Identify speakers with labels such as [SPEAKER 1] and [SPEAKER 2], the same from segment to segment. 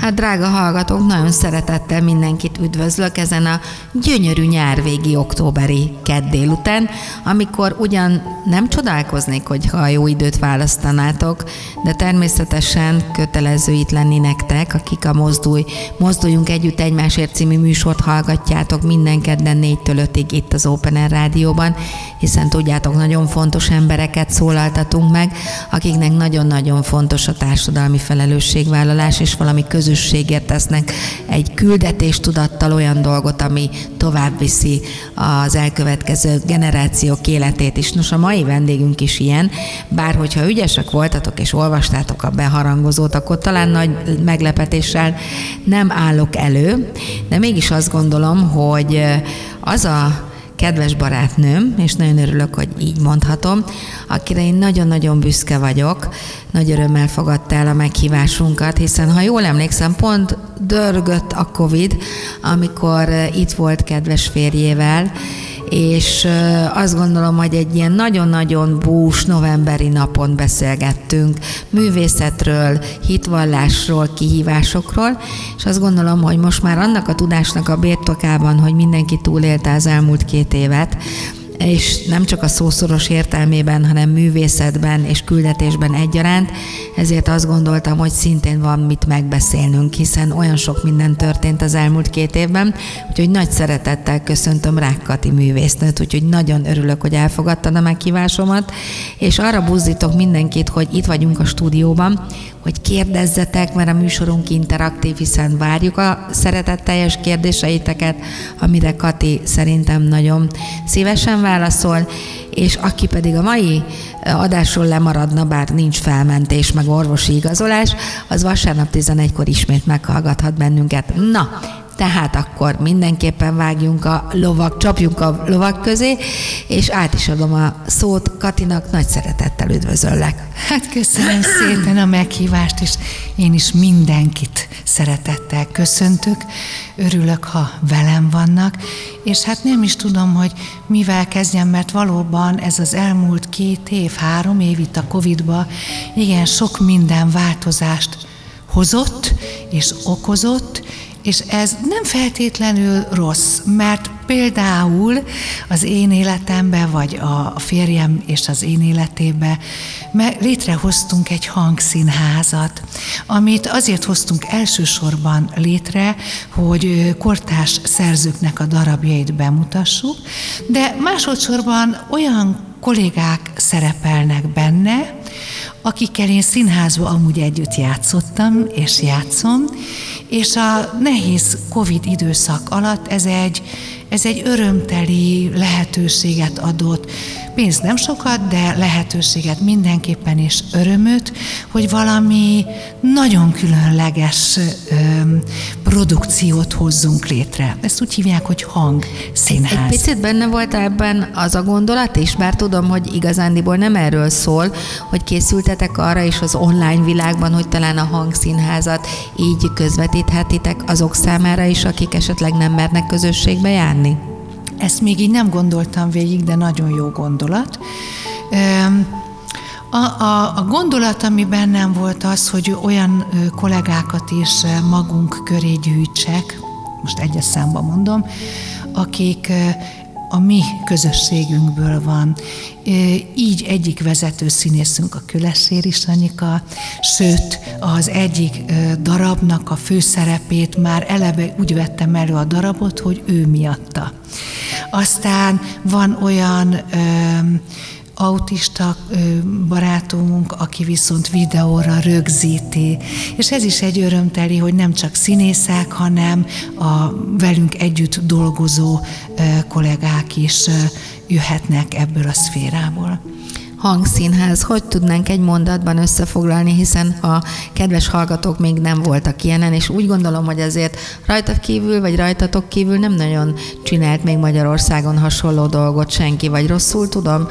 [SPEAKER 1] Hát drága hallgatók, nagyon szeretettel mindenkit üdvözlök ezen a gyönyörű nyárvégi októberi kedd délután, amikor ugyan nem csodálkoznék, hogyha jó időt választanátok, de természetesen kötelező itt lenni nektek, akik a Mozdulj, Mozduljunk Együtt Egymásért című műsort hallgatjátok minden kedden 4-től 5-ig itt az Open Air Rádióban, hiszen tudjátok, nagyon fontos embereket szólaltatunk meg, akiknek nagyon-nagyon fontos a társadalmi felelősségvállalás és valami közös közösségért tesznek egy küldetéstudattal olyan dolgot, ami tovább viszi az elkövetkező generációk életét is. Nos, a mai vendégünk is ilyen, bár hogyha ügyesek voltatok és olvastátok a beharangozót, akkor talán nagy meglepetéssel nem állok elő, de mégis azt gondolom, hogy az a kedves barátnőm, és nagyon örülök, hogy így mondhatom, akire én nagyon-nagyon büszke vagyok, nagy örömmel fogadta el a meghívásunkat, hiszen ha jól emlékszem, pont dörgött a Covid, amikor itt volt kedves férjével, és azt gondolom, hogy egy ilyen nagyon-nagyon bús novemberi napon beszélgettünk művészetről, hitvallásról, kihívásokról, és azt gondolom, hogy most már annak a tudásnak a birtokában, hogy mindenki túlélte az elmúlt két évet, és nem csak a szószoros értelmében, hanem művészetben és küldetésben egyaránt, ezért azt gondoltam, hogy szintén van mit megbeszélnünk, hiszen olyan sok minden történt az elmúlt két évben, úgyhogy nagy szeretettel köszöntöm Rákkati művésznőt, úgyhogy nagyon örülök, hogy elfogadtad a meghívásomat, és arra buzdítok mindenkit, hogy itt vagyunk a stúdióban, hogy kérdezzetek, mert a műsorunk interaktív, hiszen várjuk a szeretetteljes kérdéseiteket, amire Kati szerintem nagyon szívesen válaszol, és aki pedig a mai adásról lemaradna, bár nincs felmentés, meg orvosi igazolás, az vasárnap 11-kor ismét meghallgathat bennünket. Na, tehát akkor mindenképpen vágjunk a lovak, csapjunk a lovak közé, és át is adom a szót Katinak, nagy szeretettel üdvözöllek.
[SPEAKER 2] Hát köszönöm szépen a meghívást, és én is mindenkit szeretettel köszöntök. Örülök, ha velem vannak, és hát nem is tudom, hogy mivel kezdjem, mert valóban ez az elmúlt két év, három év itt a Covid-ba, igen, sok minden változást hozott és okozott, és ez nem feltétlenül rossz, mert például az én életemben, vagy a férjem és az én életében létrehoztunk egy hangszínházat, amit azért hoztunk elsősorban létre, hogy kortás szerzőknek a darabjait bemutassuk, de másodszorban olyan kollégák szerepelnek benne, akikkel én színházba amúgy együtt játszottam, és játszom, és a nehéz Covid időszak alatt ez egy, ez egy örömteli lehetőséget adott pénzt nem sokat, de lehetőséget mindenképpen és örömöt, hogy valami nagyon különleges ö, produkciót hozzunk létre. Ezt úgy hívják, hogy hang színház.
[SPEAKER 1] Egy picit benne volt ebben az a gondolat is, bár tudom, hogy igazándiból nem erről szól, hogy készültetek arra is az online világban, hogy talán a hangszínházat így közvetíthetitek azok számára is, akik esetleg nem mernek közösségbe járni?
[SPEAKER 2] Ezt még így nem gondoltam végig, de nagyon jó gondolat. A, a, a gondolat, ami bennem volt az, hogy olyan kollégákat is magunk köré gyűjtsek, most egyes számba mondom, akik a mi közösségünkből van. Így egyik vezető színészünk a Kölesséri Sanyika, sőt, az egyik darabnak a főszerepét már eleve úgy vettem elő a darabot, hogy ő miatta. Aztán van olyan autista barátunk, aki viszont videóra rögzíti. És ez is egy örömteli, hogy nem csak színészek, hanem a velünk együtt dolgozó kollégák is jöhetnek ebből a szférából.
[SPEAKER 1] Hangszínház, hogy tudnánk egy mondatban összefoglalni, hiszen a kedves hallgatók még nem voltak ilyenen, és úgy gondolom, hogy azért rajta kívül, vagy rajtatok kívül nem nagyon csinált még Magyarországon hasonló dolgot senki, vagy rosszul tudom,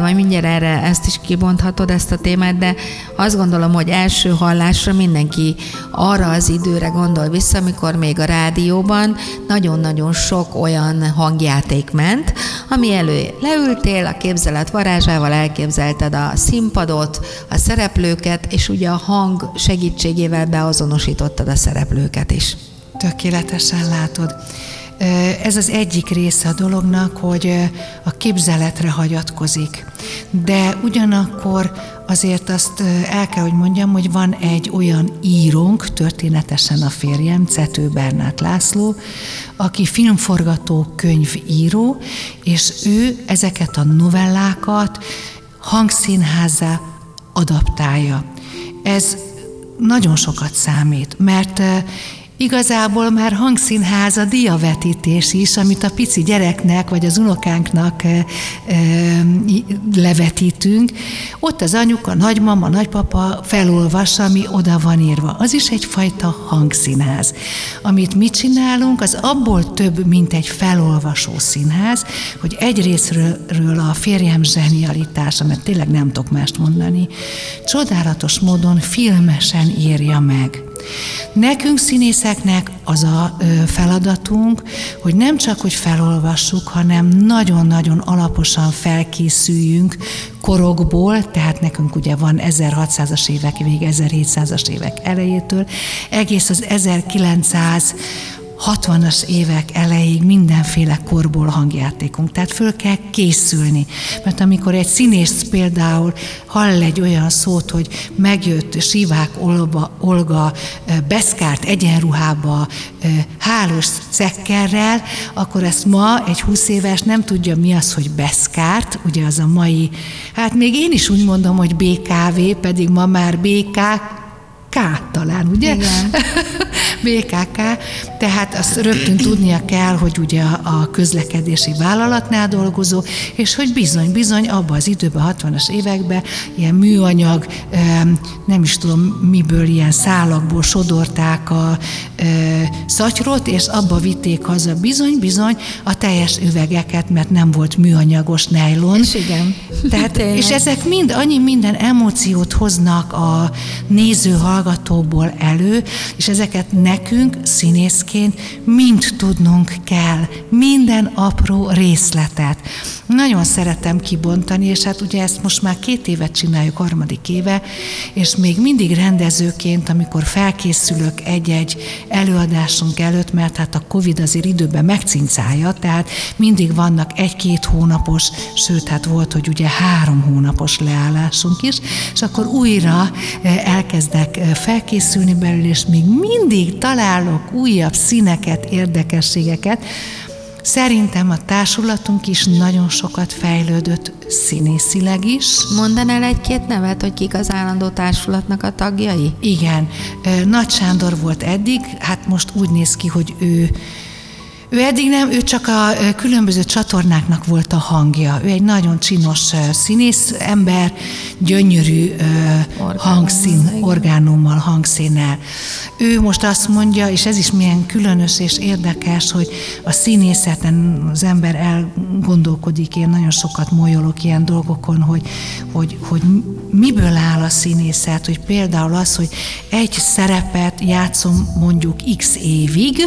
[SPEAKER 1] majd mindjárt erre ezt is kibonthatod, ezt a témát, de azt gondolom, hogy első hallásra mindenki arra az időre gondol vissza, amikor még a rádióban nagyon-nagyon sok olyan hangjáték ment, ami elő leültél, a képzelet varázsával elképzelted a színpadot, a szereplőket, és ugye a hang segítségével beazonosítottad a szereplőket is.
[SPEAKER 2] Tökéletesen látod. Ez az egyik része a dolognak, hogy a képzeletre hagyatkozik. De ugyanakkor azért azt el kell, hogy mondjam, hogy van egy olyan írónk, történetesen a férjem, Cető Bernát László, aki filmforgató könyvíró, és ő ezeket a novellákat hangszínházzá adaptálja. Ez nagyon sokat számít, mert Igazából már hangszínház a diavetítés is, amit a pici gyereknek vagy az unokánknak e, e, levetítünk. Ott az anyuka, nagymama, nagypapa felolvas, ami oda van írva. Az is egyfajta hangszínház. Amit mi csinálunk, az abból több, mint egy felolvasó színház, hogy egyrésztről a férjem zsenialitása, mert tényleg nem tudok mást mondani, csodálatos módon filmesen írja meg. Nekünk színészeknek az a feladatunk, hogy nem csak, hogy felolvassuk, hanem nagyon-nagyon alaposan felkészüljünk korokból, tehát nekünk ugye van 1600-as évek, még 1700-as évek elejétől, egész az 1900 60-as évek elejéig mindenféle korból hangjátékunk. Tehát föl kell készülni. Mert amikor egy színész például hall egy olyan szót, hogy megjött Sivák Olga, Olga beszkárt egyenruhába, hálós szekkerrel, akkor ezt ma egy 20 éves nem tudja mi az, hogy beszkárt, ugye az a mai, hát még én is úgy mondom, hogy BKV, pedig ma már BK, K talán, ugye?
[SPEAKER 1] Igen.
[SPEAKER 2] BKK, tehát azt rögtön tudnia kell, hogy ugye a közlekedési vállalatnál dolgozó, és hogy bizony, bizony abban az időben, 60-as években ilyen műanyag, nem is tudom miből, ilyen szálakból sodorták a szatyrot, és abba vitték haza bizony, bizony a teljes üvegeket, mert nem volt műanyagos nejlon.
[SPEAKER 1] És igen.
[SPEAKER 2] Tehát, és ezek mind annyi minden emóciót hoznak a néző hallgatóból elő, és ezeket nekünk színészként mind tudnunk kell, minden apró részletet. Nagyon szeretem kibontani, és hát ugye ezt most már két évet csináljuk, harmadik éve, és még mindig rendezőként, amikor felkészülök egy-egy előadásunk előtt, mert hát a Covid azért időben megcincálja, tehát mindig vannak egy-két hónapos, sőt, hát volt, hogy ugye három hónapos leállásunk is, és akkor újra eh, elkezdek eh, felkészülni belül, és még mindig találok újabb színeket, érdekességeket, Szerintem a társulatunk is nagyon sokat fejlődött színészileg is.
[SPEAKER 1] Mondanál egy-két nevet, hogy kik az állandó társulatnak a tagjai?
[SPEAKER 2] Igen. Nagy Sándor volt eddig, hát most úgy néz ki, hogy ő ő eddig nem, ő csak a különböző csatornáknak volt a hangja. Ő egy nagyon csinos színész ember, gyönyörű Orgánum, hangszín, orgánummal, hangszínnel. Ő most azt mondja, és ez is milyen különös és érdekes, hogy a színészeten az ember elgondolkodik, én nagyon sokat molyolok ilyen dolgokon, hogy, hogy, hogy miből áll a színészet, hogy például az, hogy egy szerepet játszom mondjuk x évig,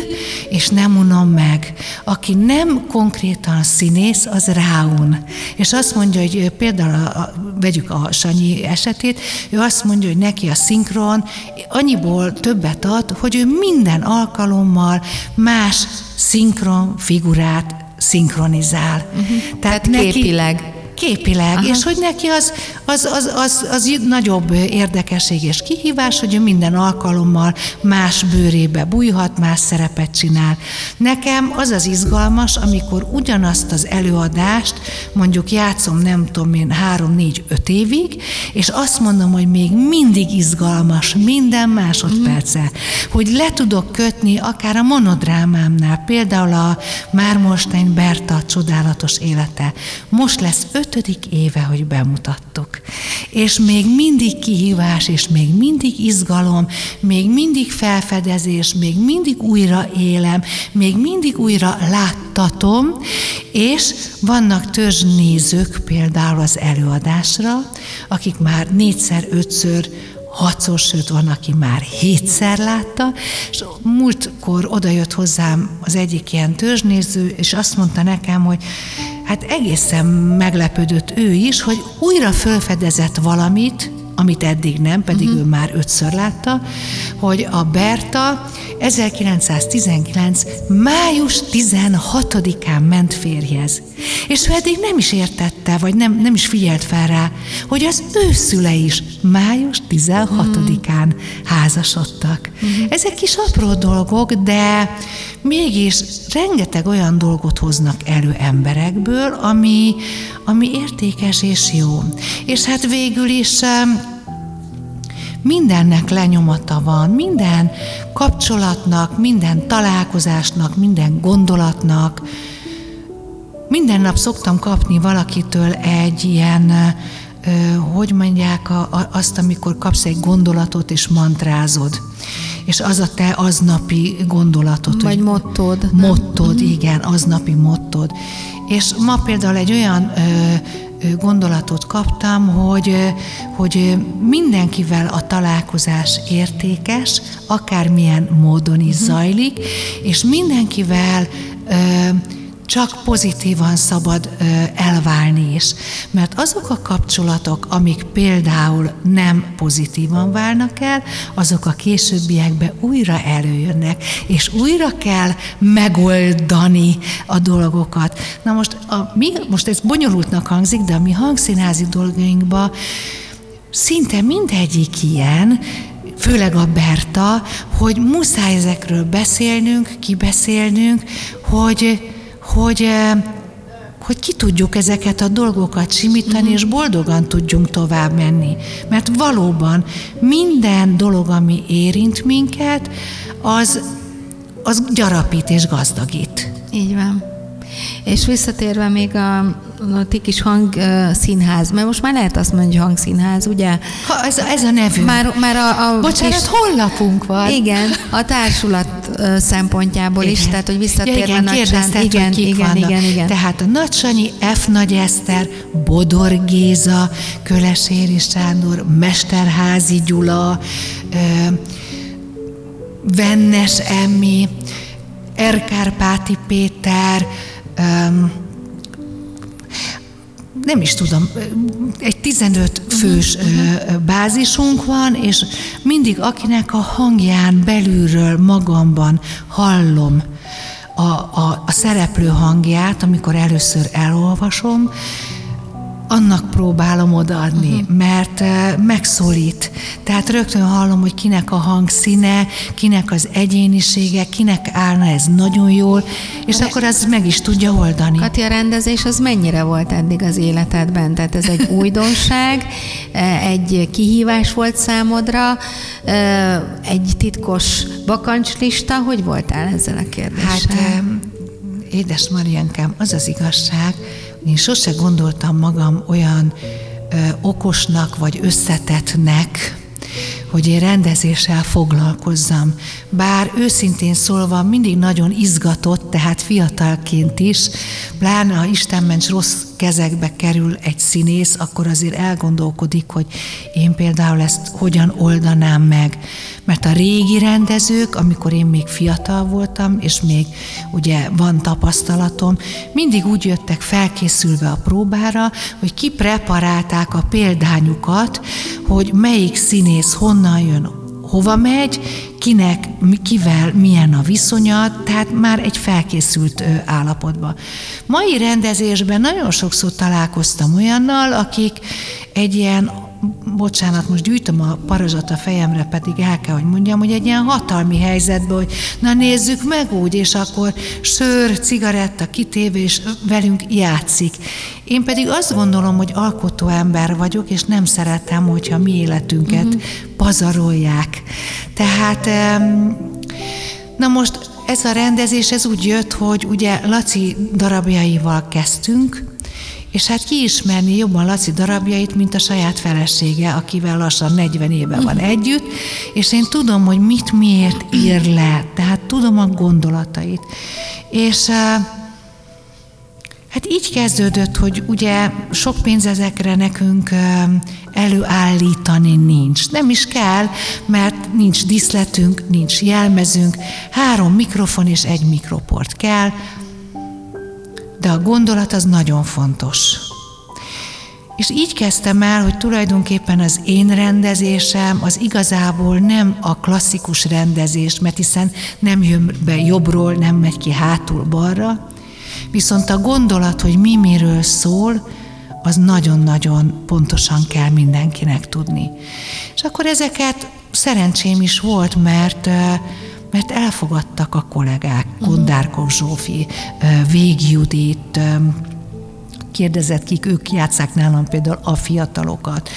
[SPEAKER 2] és nem unom meg. Aki nem konkrétan színész, az ráun. És azt mondja, hogy például a, vegyük a Sanyi esetét, ő azt mondja, hogy neki a szinkron annyiból többet ad, hogy ő minden alkalommal más szinkron figurát szinkronizál.
[SPEAKER 1] Uh-huh. Tehát, Tehát neki, képileg
[SPEAKER 2] képileg, Aha. és hogy neki az, az, az, az, az nagyobb érdekesség és kihívás, hogy ő minden alkalommal más bőrébe bújhat, más szerepet csinál. Nekem az az izgalmas, amikor ugyanazt az előadást mondjuk játszom nem tudom én három, négy, öt évig, és azt mondom, hogy még mindig izgalmas minden másodperce, mm. hogy le tudok kötni akár a monodrámámnál, például a Mármolstein Berta csodálatos élete. Most lesz öt ötödik éve, hogy bemutattuk. És még mindig kihívás, és még mindig izgalom, még mindig felfedezés, még mindig újra élem, még mindig újra láttatom, és vannak törzsnézők például az előadásra, akik már négyszer, ötször, hatszor, sőt van, aki már hétszer látta, és múltkor odajött hozzám az egyik ilyen törzsnéző, és azt mondta nekem, hogy hát egészen meglepődött ő is, hogy újra felfedezett valamit, amit eddig nem, pedig uh-huh. ő már ötször látta, hogy a Berta 1919. május 16-án ment férjhez. És ő eddig nem is értette, vagy nem, nem is figyelt fel rá, hogy az ő szüle is május 16-án házasodtak. Uh-huh. Ezek kis apró dolgok, de mégis rengeteg olyan dolgot hoznak elő emberekből, ami, ami értékes és jó. És hát végül is mindennek lenyomata van, minden kapcsolatnak, minden találkozásnak, minden gondolatnak. Minden nap szoktam kapni valakitől egy ilyen, hogy mondják, azt, amikor kapsz egy gondolatot és mantrázod és az a te aznapi gondolatot.
[SPEAKER 1] Vagy mottod.
[SPEAKER 2] Mottod, mhm. igen, aznapi mottod. És ma például egy olyan ö, gondolatot kaptam, hogy, hogy mindenkivel a találkozás értékes, akármilyen módon is mhm. zajlik, és mindenkivel csak pozitívan szabad elválni is. Mert azok a kapcsolatok, amik például nem pozitívan válnak el, azok a későbbiekben újra előjönnek, és újra kell megoldani a dolgokat. Na most, a, mi, most ez bonyolultnak hangzik, de a mi hangszínházi dolgainkban szinte mindegyik ilyen, főleg a Berta, hogy muszáj ezekről beszélnünk, kibeszélnünk, hogy hogy, eh, hogy ki tudjuk ezeket a dolgokat simítani, és boldogan tudjunk tovább menni. Mert valóban minden dolog, ami érint minket, az, az gyarapít és gazdagít.
[SPEAKER 1] Így van. És visszatérve még a ti kis hangszínház, mert most már lehet azt mondani, hogy hangszínház, ugye?
[SPEAKER 2] Ha, ez, ez a nevünk.
[SPEAKER 1] Már, már a,
[SPEAKER 2] a Bocsánat, kis, honlapunk van.
[SPEAKER 1] Igen, a társulat szempontjából igen. is, tehát hogy visszatérve
[SPEAKER 2] ja, igen,
[SPEAKER 1] igen, hogy igen, vannak. igen, igen.
[SPEAKER 2] Tehát a Nagysanyi, F. Nagy Eszter, Bodor Géza, Köleséri Sándor, Mesterházi Gyula, Vennes Emmi, Erkárpáti Péter, um, nem is tudom, egy 15 fős bázisunk van, és mindig akinek a hangján belülről magamban hallom a, a, a szereplő hangját, amikor először elolvasom, annak próbálom odaadni, uh-huh. mert megszólít. Tehát rögtön hallom, hogy kinek a hangszíne, kinek az egyénisége, kinek állna ez nagyon jól, és De akkor az meg is tudja oldani.
[SPEAKER 1] Kati, a rendezés az mennyire volt eddig az életedben? Tehát ez egy újdonság, egy kihívás volt számodra, egy titkos bakancslista. Hogy voltál ezzel a kérdéssel?
[SPEAKER 2] Hát, édes Mariankám, az az igazság, én sose gondoltam magam olyan ö, okosnak vagy összetettnek, hogy én rendezéssel foglalkozzam. Bár őszintén szólva mindig nagyon izgatott, tehát fiatalként is, pláne ha Isten ments rossz kezekbe kerül egy színész, akkor azért elgondolkodik, hogy én például ezt hogyan oldanám meg. Mert a régi rendezők, amikor én még fiatal voltam, és még ugye van tapasztalatom, mindig úgy jöttek felkészülve a próbára, hogy kipreparálták a példányukat, hogy melyik színész honnan jön, hova megy, kinek, kivel milyen a viszonya, tehát már egy felkészült állapotban. Mai rendezésben nagyon sokszor találkoztam olyannal, akik egy ilyen bocsánat, most gyűjtöm a parazsat a fejemre, pedig el kell, hogy mondjam, hogy egy ilyen hatalmi helyzetben, hogy na nézzük meg úgy, és akkor sör, cigaretta kitéve, és velünk játszik. Én pedig azt gondolom, hogy alkotó ember vagyok, és nem szeretem, hogyha mi életünket uh-huh. pazarolják. Tehát, na most ez a rendezés, ez úgy jött, hogy ugye Laci darabjaival kezdtünk, és hát kiismerni jobban Laci darabjait, mint a saját felesége, akivel lassan 40 éve van együtt, és én tudom, hogy mit miért ír le, tehát tudom a gondolatait. És Hát így kezdődött, hogy ugye sok pénz ezekre nekünk előállítani nincs. Nem is kell, mert nincs diszletünk, nincs jelmezünk, három mikrofon és egy mikroport kell, de a gondolat az nagyon fontos. És így kezdtem el, hogy tulajdonképpen az én rendezésem az igazából nem a klasszikus rendezés, mert hiszen nem jön be jobbról, nem megy ki hátul balra, viszont a gondolat, hogy mi miről szól, az nagyon-nagyon pontosan kell mindenkinek tudni. És akkor ezeket szerencsém is volt, mert mert elfogadtak a kollégák. Gondárkov Zsófi, Vég Judit, kérdezett kik, ők játszák nálam például a fiatalokat.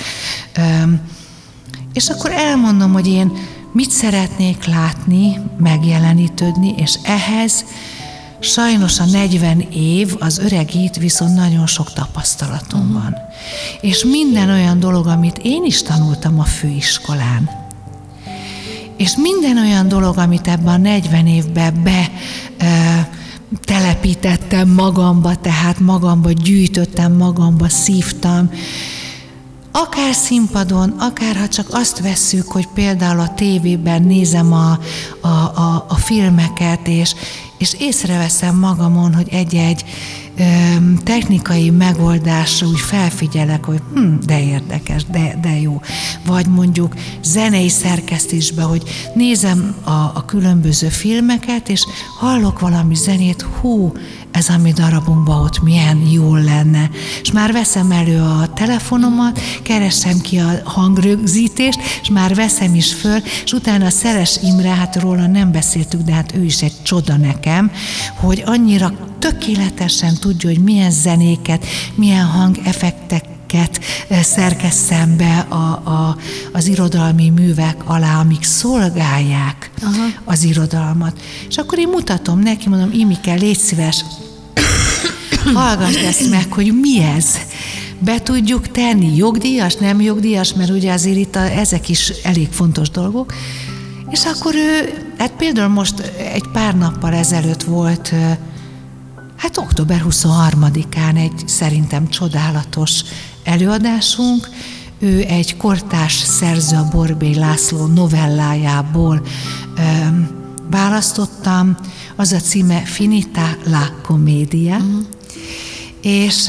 [SPEAKER 2] És akkor elmondom, hogy én mit szeretnék látni, megjelenítődni, és ehhez sajnos a 40 év az öregít, viszont nagyon sok tapasztalatom van. És minden olyan dolog, amit én is tanultam a főiskolán, és minden olyan dolog, amit ebben a 40 évben be telepítettem magamba, tehát magamba gyűjtöttem, magamba szívtam, akár színpadon, akár ha csak azt vesszük, hogy például a tévében nézem a, a, a, a filmeket, és, és észreveszem magamon, hogy egy-egy technikai megoldásra úgy felfigyelek, hogy hm, de érdekes, de, de jó. Vagy mondjuk zenei szerkesztésbe, hogy nézem a, a különböző filmeket, és hallok valami zenét, hú, ez a mi darabunkban ott milyen jól lenne. És már veszem elő a telefonomat, keresem ki a hangrögzítést, és már veszem is föl, és utána a Szeres Imre, hát róla nem beszéltük, de hát ő is egy csoda nekem, hogy annyira tökéletesen tudja, hogy milyen zenéket, milyen hangeffektek szerkesztem be a, a, az irodalmi művek alá, amik szolgálják Aha. az irodalmat. És akkor én mutatom neki, mondom, Imike, légy szíves, hallgass ezt meg, hogy mi ez. Be tudjuk tenni, jogdíjas, nem jogdíjas, mert ugye azért itt a, ezek is elég fontos dolgok. És akkor ő, hát például most egy pár nappal ezelőtt volt Hát október 23-án egy szerintem csodálatos előadásunk. Ő egy kortás szerző a Borbély László novellájából választottam. Az a címe Finita la Commedia. Mm. És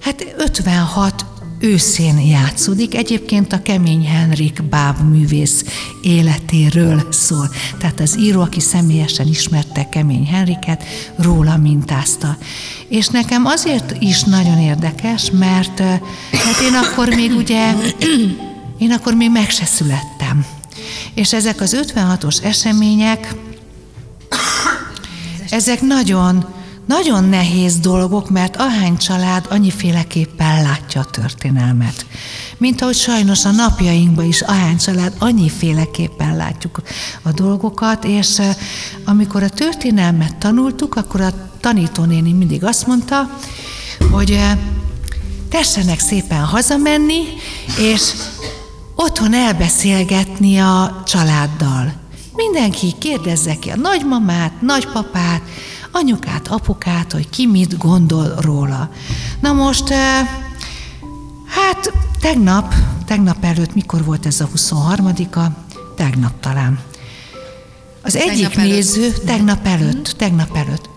[SPEAKER 2] hát 56 őszén játszódik. Egyébként a Kemény Henrik báb művész életéről szól. Tehát az író, aki személyesen ismerte Kemény Henriket, róla mintázta. És nekem azért is nagyon érdekes, mert hát én akkor még ugye, én akkor még meg se születtem. És ezek az 56-os események, ezek nagyon nagyon nehéz dolgok, mert ahány család annyiféleképpen látja a történelmet. Mint ahogy sajnos a napjainkban is ahány család annyiféleképpen látjuk a dolgokat, és eh, amikor a történelmet tanultuk, akkor a tanítónéni mindig azt mondta, hogy eh, tessenek szépen hazamenni, és otthon elbeszélgetni a családdal. Mindenki kérdezze ki a nagymamát, nagypapát, anyukát, apukát, hogy ki mit gondol róla. Na most, eh, hát tegnap, tegnap előtt, mikor volt ez a 23-a? Tegnap talán. Az tegnap egyik előtt. néző, tegnap előtt, mhm. tegnap előtt.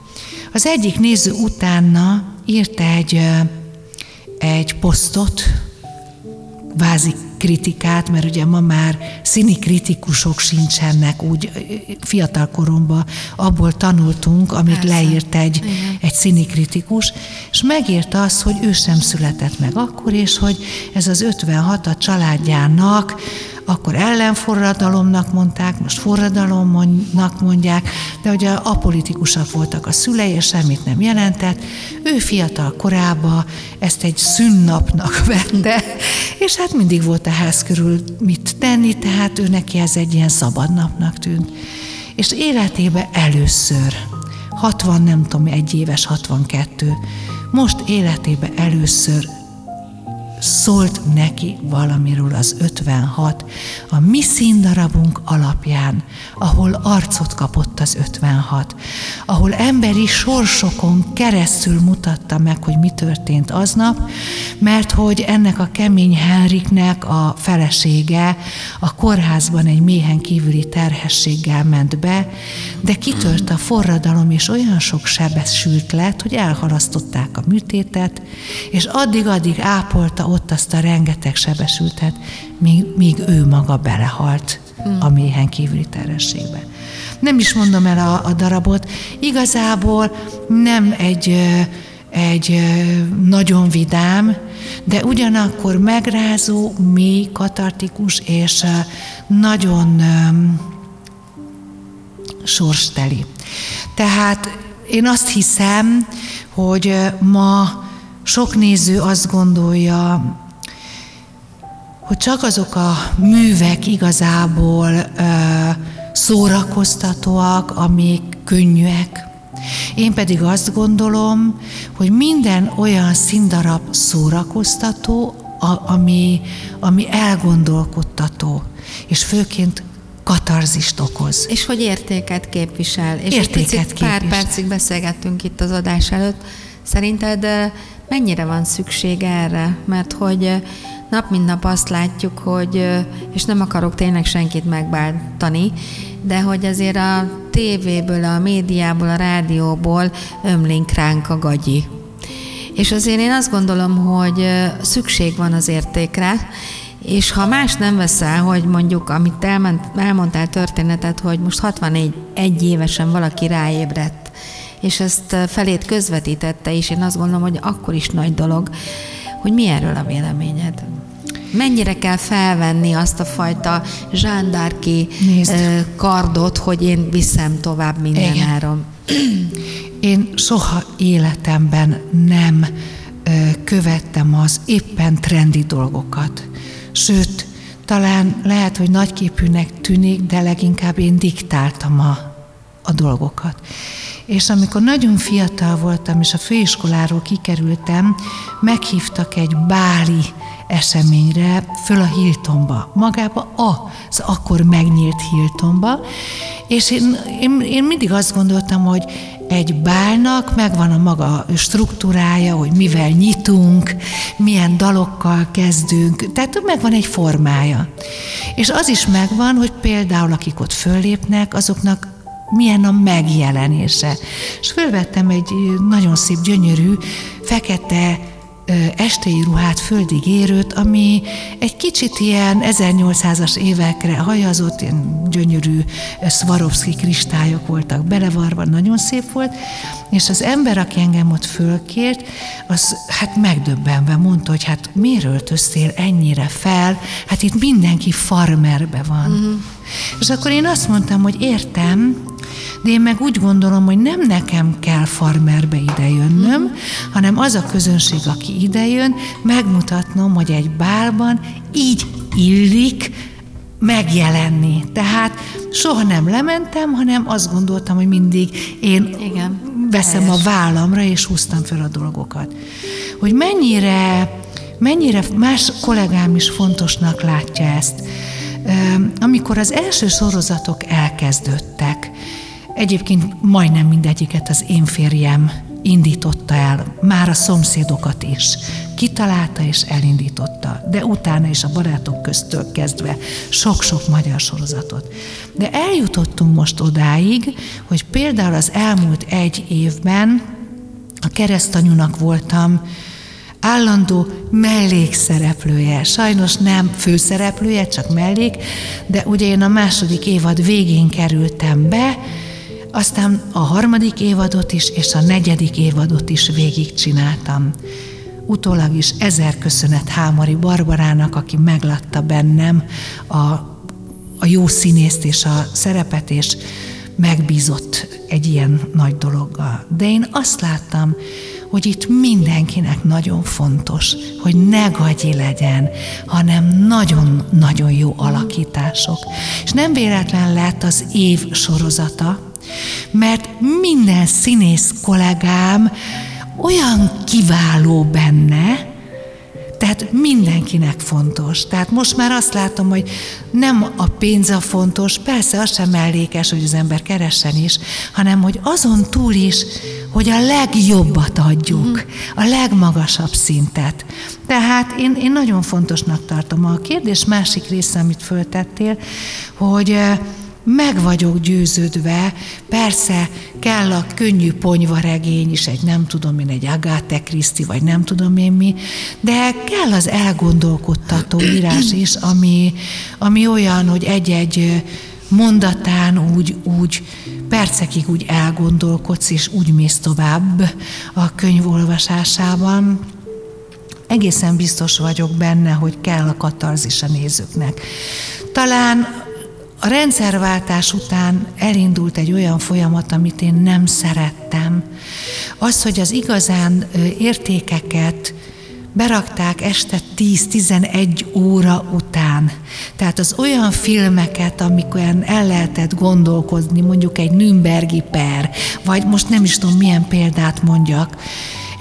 [SPEAKER 2] Az egyik néző utána írt egy, eh, egy posztot, vázik kritikát, mert ugye ma már színi kritikusok sincsenek, úgy fiatal koromban abból tanultunk, amit Persze. leírt egy, egy színi kritikus, és megírta azt, hogy ő sem született meg akkor, és hogy ez az 56 a családjának akkor ellenforradalomnak mondták, most forradalomnak mondják, de ugye apolitikusak voltak a szülei, és semmit nem jelentett. Ő fiatal korába ezt egy szünnapnak vette, és hát mindig volt a ház körül mit tenni, tehát ő neki ez egy ilyen szabadnapnak tűnt. És életébe először, 60, nem tudom, egy éves, 62, most életébe először szólt neki valamiről az 56, a mi színdarabunk alapján, ahol arcot kapott az 56, ahol emberi sorsokon keresztül mutatta meg, hogy mi történt aznap, mert hogy ennek a kemény Henriknek a felesége a kórházban egy méhen kívüli terhességgel ment be, de kitört a forradalom, és olyan sok sebesült lett, hogy elhalasztották a műtétet, és addig-addig ápolta ott azt a rengeteg sebesültet, míg, míg ő maga belehalt a méhen kívüli terhességbe. Nem is mondom el a, a darabot, igazából nem egy, egy nagyon vidám, de ugyanakkor megrázó, mély, katartikus és nagyon sorsteli. Tehát én azt hiszem, hogy ma sok néző azt gondolja, hogy csak azok a művek igazából ö, szórakoztatóak, amik könnyűek. Én pedig azt gondolom, hogy minden olyan színdarab szórakoztató, a, ami, ami elgondolkodtató, és főként katarzist okoz.
[SPEAKER 1] És hogy értéket képvisel. És
[SPEAKER 2] értéket
[SPEAKER 1] egy picit
[SPEAKER 2] képvisel.
[SPEAKER 1] pár percig beszélgettünk itt az adás előtt. Szerinted mennyire van szükség erre? Mert hogy nap mint nap azt látjuk, hogy, és nem akarok tényleg senkit megbántani, de hogy azért a tévéből, a médiából, a rádióból ömlink ránk a gagyi. És azért én azt gondolom, hogy szükség van az értékre, és ha más nem veszel, hogy mondjuk, amit elment, elmondtál történetet, hogy most 64 egy évesen valaki ráébredt, és ezt felét közvetítette, és én azt gondolom, hogy akkor is nagy dolog, hogy mi erről a véleményed? Mennyire kell felvenni azt a fajta zsándárki kardot, hogy én viszem tovább minden Igen. áron?
[SPEAKER 2] Én soha életemben nem követtem az éppen trendi dolgokat. Sőt, talán lehet, hogy nagyképűnek tűnik, de leginkább én diktáltam a, a dolgokat. És amikor nagyon fiatal voltam, és a főiskoláról kikerültem, meghívtak egy báli eseményre, föl a Hiltonba, magába az akkor megnyílt Hiltonba, és én, én, én mindig azt gondoltam, hogy egy bálnak megvan a maga struktúrája, hogy mivel nyitunk, milyen dalokkal kezdünk, tehát megvan egy formája. És az is megvan, hogy például akik ott föllépnek, azoknak milyen a megjelenése. És fölvettem egy nagyon szép, gyönyörű, fekete estei ruhát, földig érőt, ami egy kicsit ilyen 1800-as évekre hajazott, ilyen gyönyörű Swarovski kristályok voltak belevarva, nagyon szép volt, és az ember, aki engem ott fölkért, az hát megdöbbenve mondta, hogy hát miért öltöztél ennyire fel, hát itt mindenki farmerbe van. Uh-huh. És akkor én azt mondtam, hogy értem, de én meg úgy gondolom, hogy nem nekem kell farmerbe idejönnöm, hanem az a közönség, aki idejön, megmutatnom, hogy egy bálban így illik megjelenni. Tehát soha nem lementem, hanem azt gondoltam, hogy mindig én Igen, veszem helyes. a vállamra, és húztam fel a dolgokat. Hogy mennyire, mennyire más kollégám is fontosnak látja ezt. Amikor az első sorozatok elkezdődtek, Egyébként majdnem mindegyiket az én férjem indította el, már a szomszédokat is. Kitalálta és elindította, de utána is a barátok köztől kezdve sok-sok magyar sorozatot. De eljutottunk most odáig, hogy például az elmúlt egy évben a keresztanyúnak voltam állandó mellékszereplője. Sajnos nem főszereplője, csak mellék, de ugye én a második évad végén kerültem be, aztán a harmadik évadot is, és a negyedik évadot is végigcsináltam. Utólag is ezer köszönet Hámori Barbarának, aki meglatta bennem a, a jó színészt és a szerepet, és megbízott egy ilyen nagy dologgal. De én azt láttam, hogy itt mindenkinek nagyon fontos, hogy ne gagyi legyen, hanem nagyon-nagyon jó alakítások. És nem véletlen lett az év sorozata, mert minden színész kollégám olyan kiváló benne, tehát mindenkinek fontos. Tehát most már azt látom, hogy nem a pénz a fontos, persze az sem mellékes, hogy az ember keressen is, hanem hogy azon túl is, hogy a legjobbat adjuk, a legmagasabb szintet. Tehát én, én nagyon fontosnak tartom. A kérdés másik része, amit föltettél, hogy meg vagyok győződve, persze kell a könnyű ponyvaregény is, egy nem tudom én, egy Agatha Christie, vagy nem tudom én mi, de kell az elgondolkodtató írás is, ami, ami olyan, hogy egy-egy mondatán úgy, úgy percekig úgy elgondolkodsz, és úgy mész tovább a könyv olvasásában. Egészen biztos vagyok benne, hogy kell a katarzis a nézőknek. Talán a rendszerváltás után elindult egy olyan folyamat, amit én nem szerettem. Az, hogy az igazán értékeket berakták este 10-11 óra után. Tehát az olyan filmeket, amikor el lehetett gondolkozni, mondjuk egy Nürnbergi per, vagy most nem is tudom milyen példát mondjak,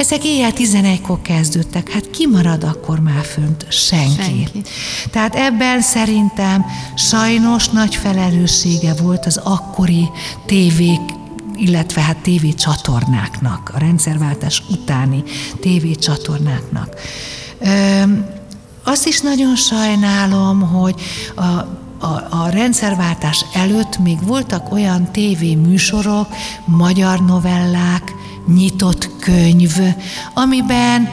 [SPEAKER 2] ezek éjjel 11-kor kezdődtek, hát ki marad akkor már fönt? Senki. Senki. Tehát ebben szerintem sajnos nagy felelőssége volt az akkori tévék illetve hát tévécsatornáknak, a rendszerváltás utáni tévécsatornáknak. Azt is nagyon sajnálom, hogy a, a, a rendszerváltás előtt még voltak olyan tévéműsorok, magyar novellák, nyitott könyv, amiben,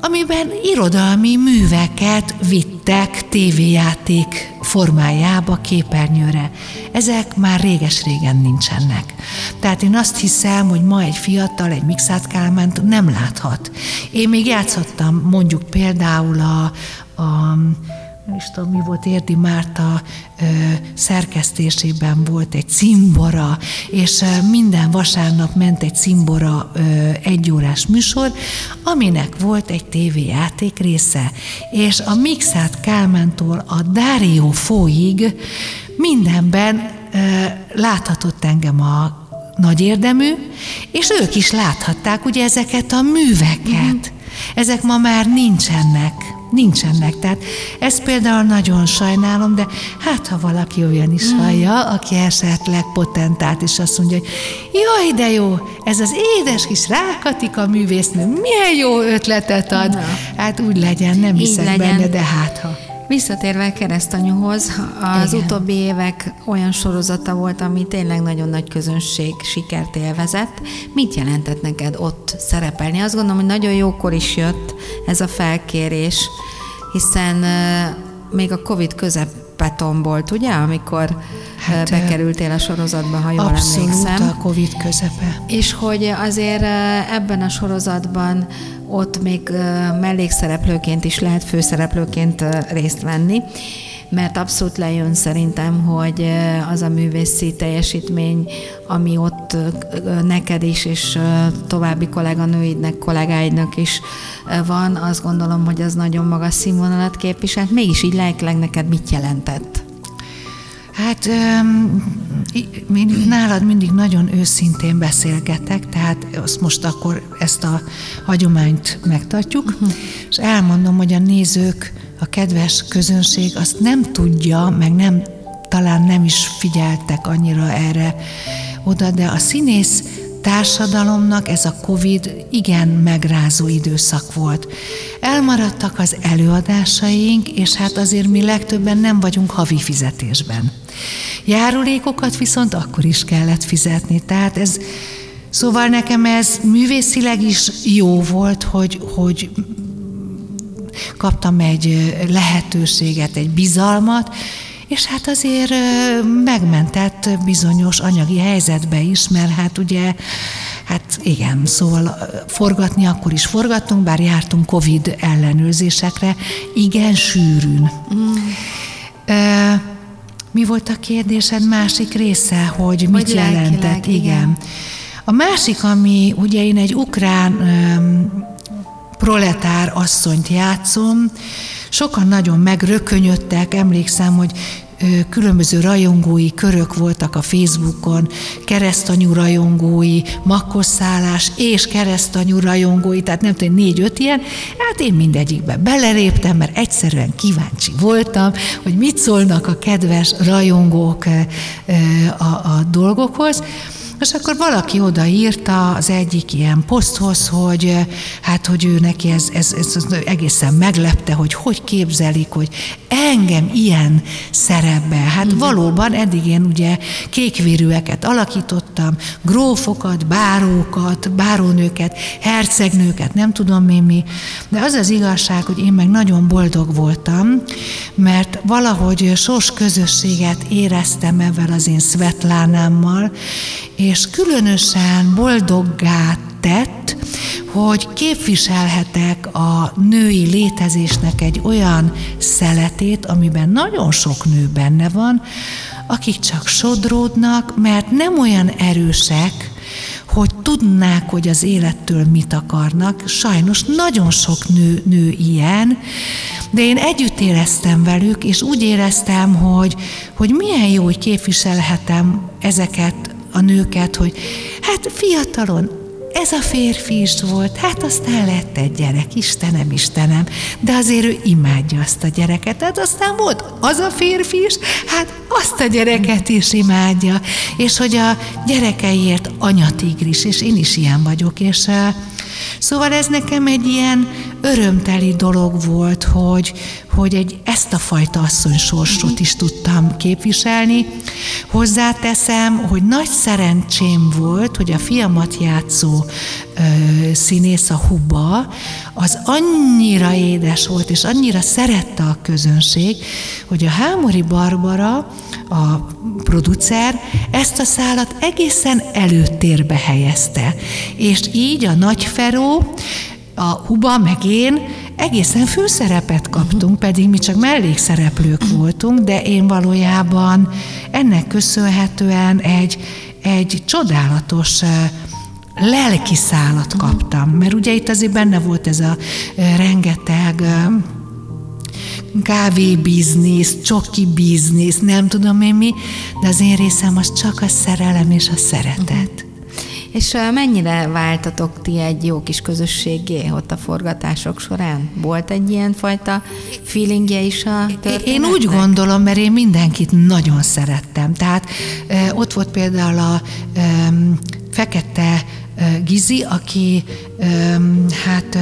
[SPEAKER 2] amiben irodalmi műveket vittek tévéjáték formájába, képernyőre. Ezek már réges-régen nincsenek. Tehát én azt hiszem, hogy ma egy fiatal, egy Mixát Kálmánt nem láthat. Én még játszottam mondjuk például a, a nem is tudom, mi volt, Érdi Márta ö, szerkesztésében volt egy cimbora, és minden vasárnap ment egy cimbora ö, egyórás műsor, aminek volt egy tévéjáték része. És a Mixát Kálmántól a Dario Fóig mindenben ö, láthatott engem a nagy érdemű, és ők is láthatták ugye ezeket a műveket. Mm. Ezek ma már nincsenek nincsenek. Tehát ezt például nagyon sajnálom, de hát ha valaki olyan is mm. hallja, aki esetleg potentált, és azt mondja, hogy jaj, de jó, ez az édes kis Rákatika művésznő, milyen jó ötletet ad. Na. Hát úgy legyen, nem hiszek legyen. benne, de hát ha.
[SPEAKER 1] Visszatérve keresztanyúhoz, az Igen. utóbbi évek olyan sorozata volt, ami tényleg nagyon nagy közönség sikert élvezett. Mit jelentett neked ott szerepelni? Azt gondolom, hogy nagyon jókor is jött ez a felkérés, hiszen még a Covid közepet tombolt, ugye, amikor hát, bekerültél a sorozatba, ha jól
[SPEAKER 2] abszolút
[SPEAKER 1] emlékszem.
[SPEAKER 2] a Covid közepe.
[SPEAKER 1] És hogy azért ebben a sorozatban ott még mellékszereplőként is lehet főszereplőként részt venni, mert abszolút lejön szerintem, hogy az a művészi teljesítmény, ami ott neked is, és további kolléganőidnek, kollégáidnak is van, azt gondolom, hogy az nagyon magas színvonalat képviselt. Mégis így lelkileg neked mit jelentett?
[SPEAKER 2] Hát én nálad mindig nagyon őszintén beszélgetek, tehát azt most akkor ezt a hagyományt megtartjuk, uh-huh. és elmondom, hogy a nézők, a kedves közönség azt nem tudja, meg nem talán nem is figyeltek annyira erre oda, de a színész társadalomnak ez a Covid igen megrázó időszak volt. Elmaradtak az előadásaink, és hát azért mi legtöbben nem vagyunk havi fizetésben. Járulékokat viszont akkor is kellett fizetni, tehát ez Szóval nekem ez művészileg is jó volt, hogy, hogy kaptam egy lehetőséget, egy bizalmat, és hát azért megmentett bizonyos anyagi helyzetbe is, mert hát ugye Hát igen, szóval forgatni akkor is forgattunk, bár jártunk Covid ellenőrzésekre, igen sűrűn. Mm. Mi volt a kérdésed másik része, hogy mit hogy jelentett? Igen. igen. A másik, ami ugye én egy ukrán proletár asszonyt játszom, sokan nagyon megrökönyödtek, emlékszem, hogy különböző rajongói körök voltak a Facebookon, keresztanyú rajongói, makkoszállás és keresztanyú rajongói, tehát nem tudom, négy-öt ilyen, hát én mindegyikbe beleréptem, mert egyszerűen kíváncsi voltam, hogy mit szólnak a kedves rajongók a, a dolgokhoz, és akkor valaki odaírta az egyik ilyen poszthoz, hogy hát, hogy ő neki ez, ez, ez, ez egészen meglepte, hogy hogy képzelik, hogy engem ilyen szerepbe. Hát uh-huh. valóban eddig én ugye kékvérűeket alakítottam, grófokat, bárókat, bárónőket, hercegnőket, nem tudom mi mi, de az az igazság, hogy én meg nagyon boldog voltam, mert valahogy sors közösséget éreztem ezzel az én Svetlánámmal, és különösen boldoggá tett, hogy képviselhetek a női létezésnek egy olyan szeletét, amiben nagyon sok nő benne van, akik csak sodródnak, mert nem olyan erősek, hogy tudnák, hogy az élettől mit akarnak. Sajnos nagyon sok nő, nő ilyen, de én együtt éreztem velük, és úgy éreztem, hogy, hogy milyen jó, hogy képviselhetem ezeket a nőket, hogy hát fiatalon ez a férfi is volt, hát aztán lett egy gyerek, Istenem, Istenem, de azért ő imádja azt a gyereket, tehát aztán volt az a férfi is, hát azt a gyereket is imádja, és hogy a gyerekeiért anyatigris, és én is ilyen vagyok, és Szóval ez nekem egy ilyen örömteli dolog volt, hogy, hogy egy, ezt a fajta asszony sorsot is tudtam képviselni. Hozzáteszem, hogy nagy szerencsém volt, hogy a fiamat játszó ö, színész, a Huba, az annyira édes volt, és annyira szerette a közönség, hogy a Hámori Barbara, a producer, ezt a szálat egészen előtérbe helyezte. És így a Nagy Feró, a Huba meg én egészen főszerepet kaptunk, pedig mi csak mellékszereplők voltunk, de én valójában ennek köszönhetően egy, egy csodálatos lelki szállat kaptam, mert ugye itt azért benne volt ez a rengeteg kávé biznisz, csoki biznisz, nem tudom én mi, de az én részem az csak a szerelem és a szeretet.
[SPEAKER 1] És mennyire váltatok ti egy jó kis közösségé ott a forgatások során? Volt egy ilyen fajta feelingje is a történetnek?
[SPEAKER 2] Én úgy gondolom, mert én mindenkit nagyon szerettem. Tehát ott volt például a Fekete Gizi, aki hát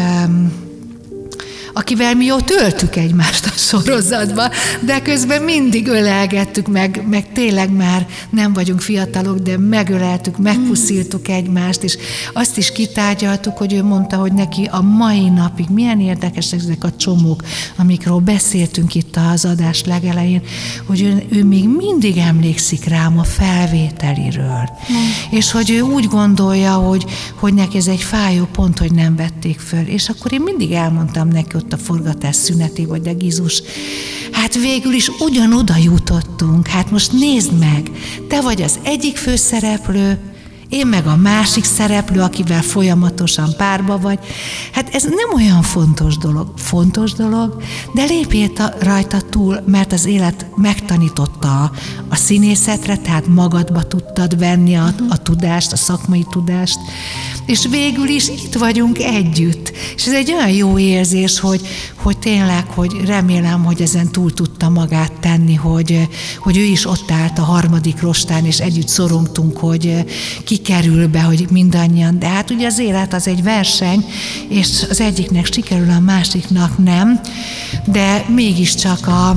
[SPEAKER 2] akivel mi ott öltük egymást a sorozatba, de közben mindig ölelgettük, meg, meg tényleg már nem vagyunk fiatalok, de megöleltük, megpuszíltuk egymást, és azt is kitárgyaltuk, hogy ő mondta, hogy neki a mai napig milyen érdekesek ezek a csomók, amikről beszéltünk itt az adás legelején, hogy ő, ő még mindig emlékszik rám a felvételiről. Mm. És hogy ő úgy gondolja, hogy, hogy neki ez egy fájó pont, hogy nem vették föl. És akkor én mindig elmondtam neki, ott a forgatás szüneti, vagy de Gizus, hát végül is ugyanoda jutottunk, hát most nézd meg, te vagy az egyik főszereplő, én meg a másik szereplő, akivel folyamatosan párba vagy. Hát ez nem olyan fontos dolog. Fontos dolog, de lépjél rajta túl, mert az élet megtanította a, színészetre, tehát magadba tudtad venni a, a tudást, a szakmai tudást, és végül is itt vagyunk együtt. És ez egy olyan jó érzés, hogy, hogy tényleg, hogy remélem, hogy ezen túl tudta magát tenni, hogy, hogy ő is ott állt a harmadik rostán, és együtt szorongtunk, hogy ki kerül be, hogy mindannyian. De hát ugye az élet az egy verseny, és az egyiknek sikerül, a másiknak nem, de mégiscsak a,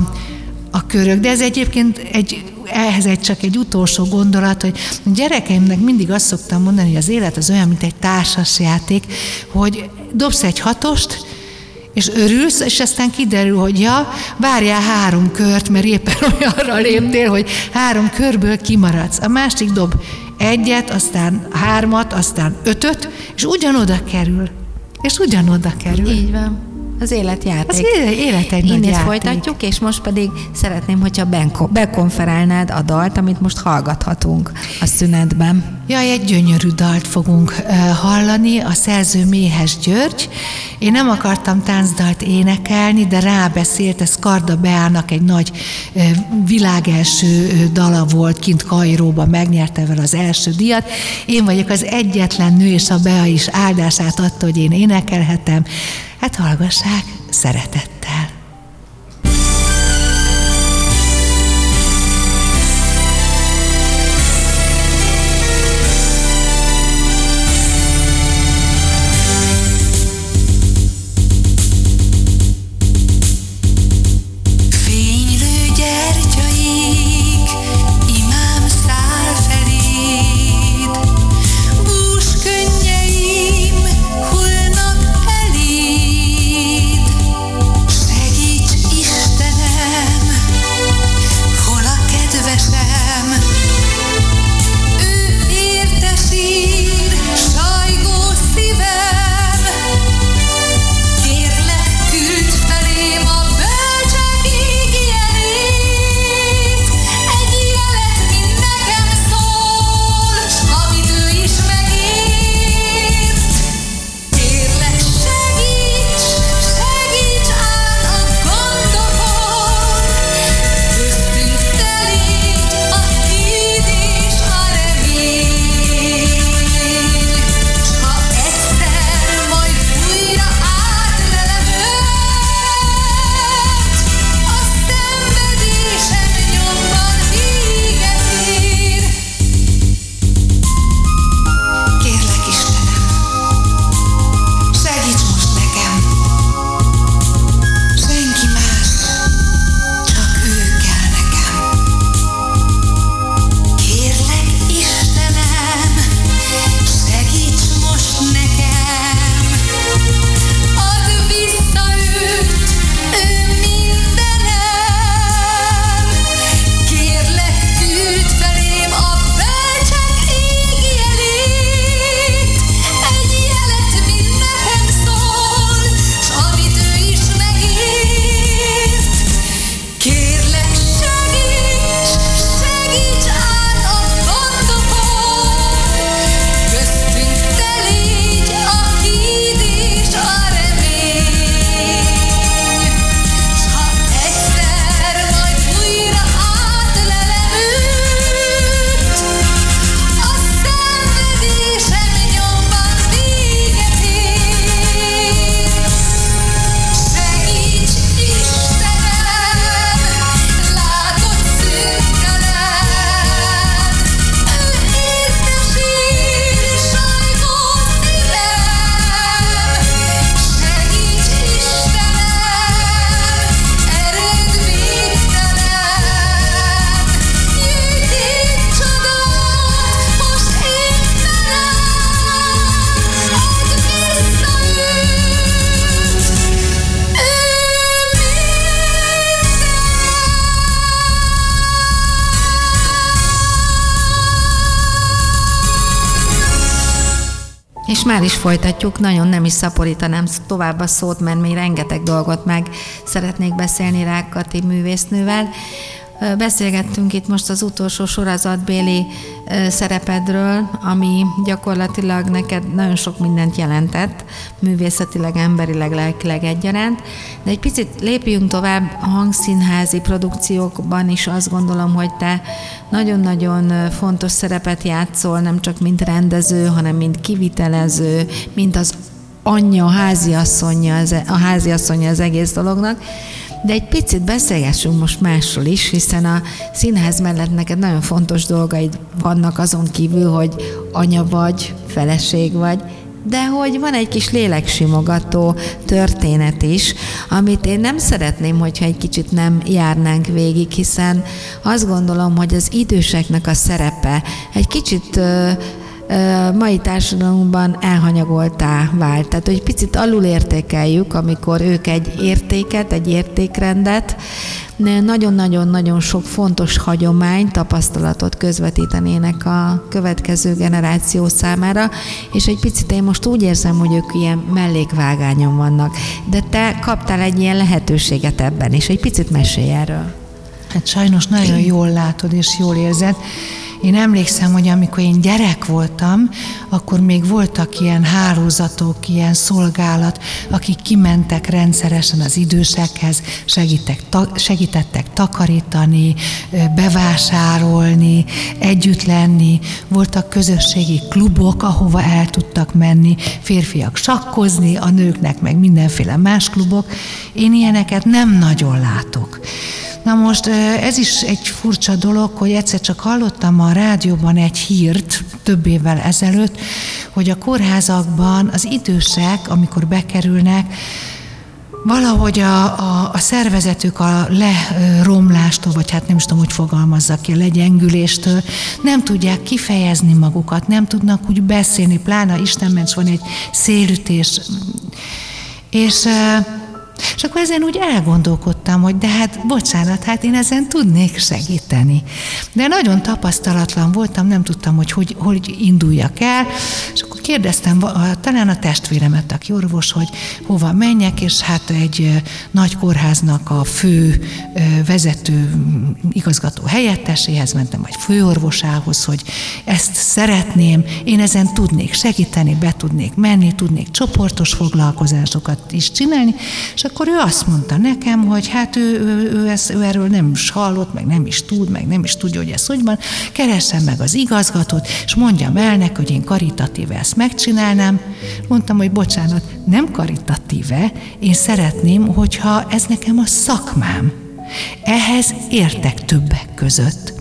[SPEAKER 2] a körök. De ez egyébként egy ehhez egy csak egy utolsó gondolat, hogy a gyerekeimnek mindig azt szoktam mondani, hogy az élet az olyan, mint egy társasjáték, hogy dobsz egy hatost, és örülsz, és aztán kiderül, hogy ja, várjál három kört, mert éppen olyanra léptél, hogy három körből kimaradsz. A másik dob egyet, aztán hármat, aztán ötöt, és ugyanoda kerül. És ugyanoda kerül.
[SPEAKER 1] Így van. Az életjáték.
[SPEAKER 2] Az élet egy
[SPEAKER 1] Innét
[SPEAKER 2] nagy
[SPEAKER 1] folytatjuk, és most pedig szeretném, hogyha bekonferálnád a dalt, amit most hallgathatunk a szünetben.
[SPEAKER 2] Jaj, egy gyönyörű dalt fogunk hallani, a szerző Méhes György. Én nem akartam táncdalt énekelni, de rábeszélt, ez Karda Beának egy nagy világelső dala volt, kint Kairóban megnyerte vele az első díjat. Én vagyok az egyetlen nő, és a Bea is áldását adta, hogy én énekelhetem. Hát hallgassák szeretettel.
[SPEAKER 1] Folytatjuk, nagyon nem is szaporítanám tovább a szót, mert még rengeteg dolgot meg szeretnék beszélni Rákati művésznővel. Beszélgettünk itt most az utolsó sorozatbéli szerepedről, ami gyakorlatilag neked nagyon sok mindent jelentett, művészetileg, emberileg, lelkileg egyaránt, de egy picit lépjünk tovább a hangszínházi produkciókban is azt gondolom, hogy te nagyon-nagyon fontos szerepet játszol, nem csak mint rendező, hanem mint kivitelező, mint az anyja, a háziasszonya, a háziasszonya az egész dolognak. De egy picit beszélgessünk most másról is, hiszen a színház mellett neked nagyon fontos dolgaid vannak azon kívül, hogy anya vagy, feleség vagy, de hogy van egy kis léleksimogató történet is, amit én nem szeretném, hogyha egy kicsit nem járnánk végig, hiszen azt gondolom, hogy az időseknek a szerepe egy kicsit mai társadalomban elhanyagoltá vált. Tehát, hogy picit alul értékeljük, amikor ők egy értéket, egy értékrendet nagyon-nagyon-nagyon sok fontos hagyomány, tapasztalatot közvetítenének a következő generáció számára, és egy picit én most úgy érzem, hogy ők ilyen mellékvágányon vannak. De te kaptál egy ilyen lehetőséget ebben, és egy picit mesélj erről.
[SPEAKER 2] Hát sajnos nagyon jól látod és jól érzed. Én emlékszem, hogy amikor én gyerek voltam, akkor még voltak ilyen hálózatok, ilyen szolgálat, akik kimentek rendszeresen az idősekhez, segítek, ta, segítettek takarítani, bevásárolni, együtt lenni. Voltak közösségi klubok, ahova el tudtak menni, férfiak sakkozni, a nőknek meg mindenféle más klubok. Én ilyeneket nem nagyon látok. Na most ez is egy furcsa dolog, hogy egyszer csak hallottam a rádióban egy hírt több évvel ezelőtt, hogy a kórházakban az idősek, amikor bekerülnek, valahogy a, a, a szervezetük a leromlástól, vagy hát nem is tudom, hogy fogalmazzak ki, a legyengüléstől, nem tudják kifejezni magukat, nem tudnak úgy beszélni, plána Isten ments van egy szélütés. És és akkor ezen úgy elgondolkodtam, hogy de hát bocsánat, hát én ezen tudnék segíteni. De nagyon tapasztalatlan voltam, nem tudtam, hogy hogy, hogy induljak el, és akkor kérdeztem talán a testvéremet, aki orvos, hogy hova menjek, és hát egy nagy kórháznak a fő vezető igazgató helyetteséhez mentem, vagy főorvosához, hogy ezt szeretném, én ezen tudnék segíteni, be tudnék menni, tudnék csoportos foglalkozásokat is csinálni, és akkor ő azt mondta nekem, hogy hát ő, ő, ő, ezt, ő erről nem is hallott, meg nem is tud, meg nem is tudja, hogy ez hogy van, keressen meg az igazgatót, és mondjam el neki, hogy én karitatíve ezt megcsinálnám. Mondtam, hogy bocsánat, nem karitatíve, én szeretném, hogyha ez nekem a szakmám. Ehhez értek többek között.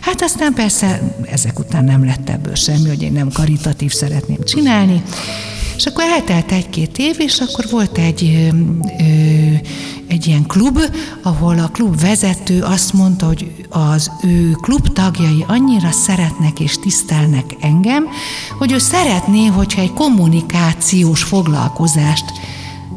[SPEAKER 2] Hát aztán persze ezek után nem lett ebből semmi, hogy én nem karitatív szeretném csinálni, és akkor eltelt egy-két év, és akkor volt egy, ö, egy ilyen klub, ahol a klub vezető azt mondta, hogy az ő klub tagjai annyira szeretnek és tisztelnek engem, hogy ő szeretné, hogyha egy kommunikációs foglalkozást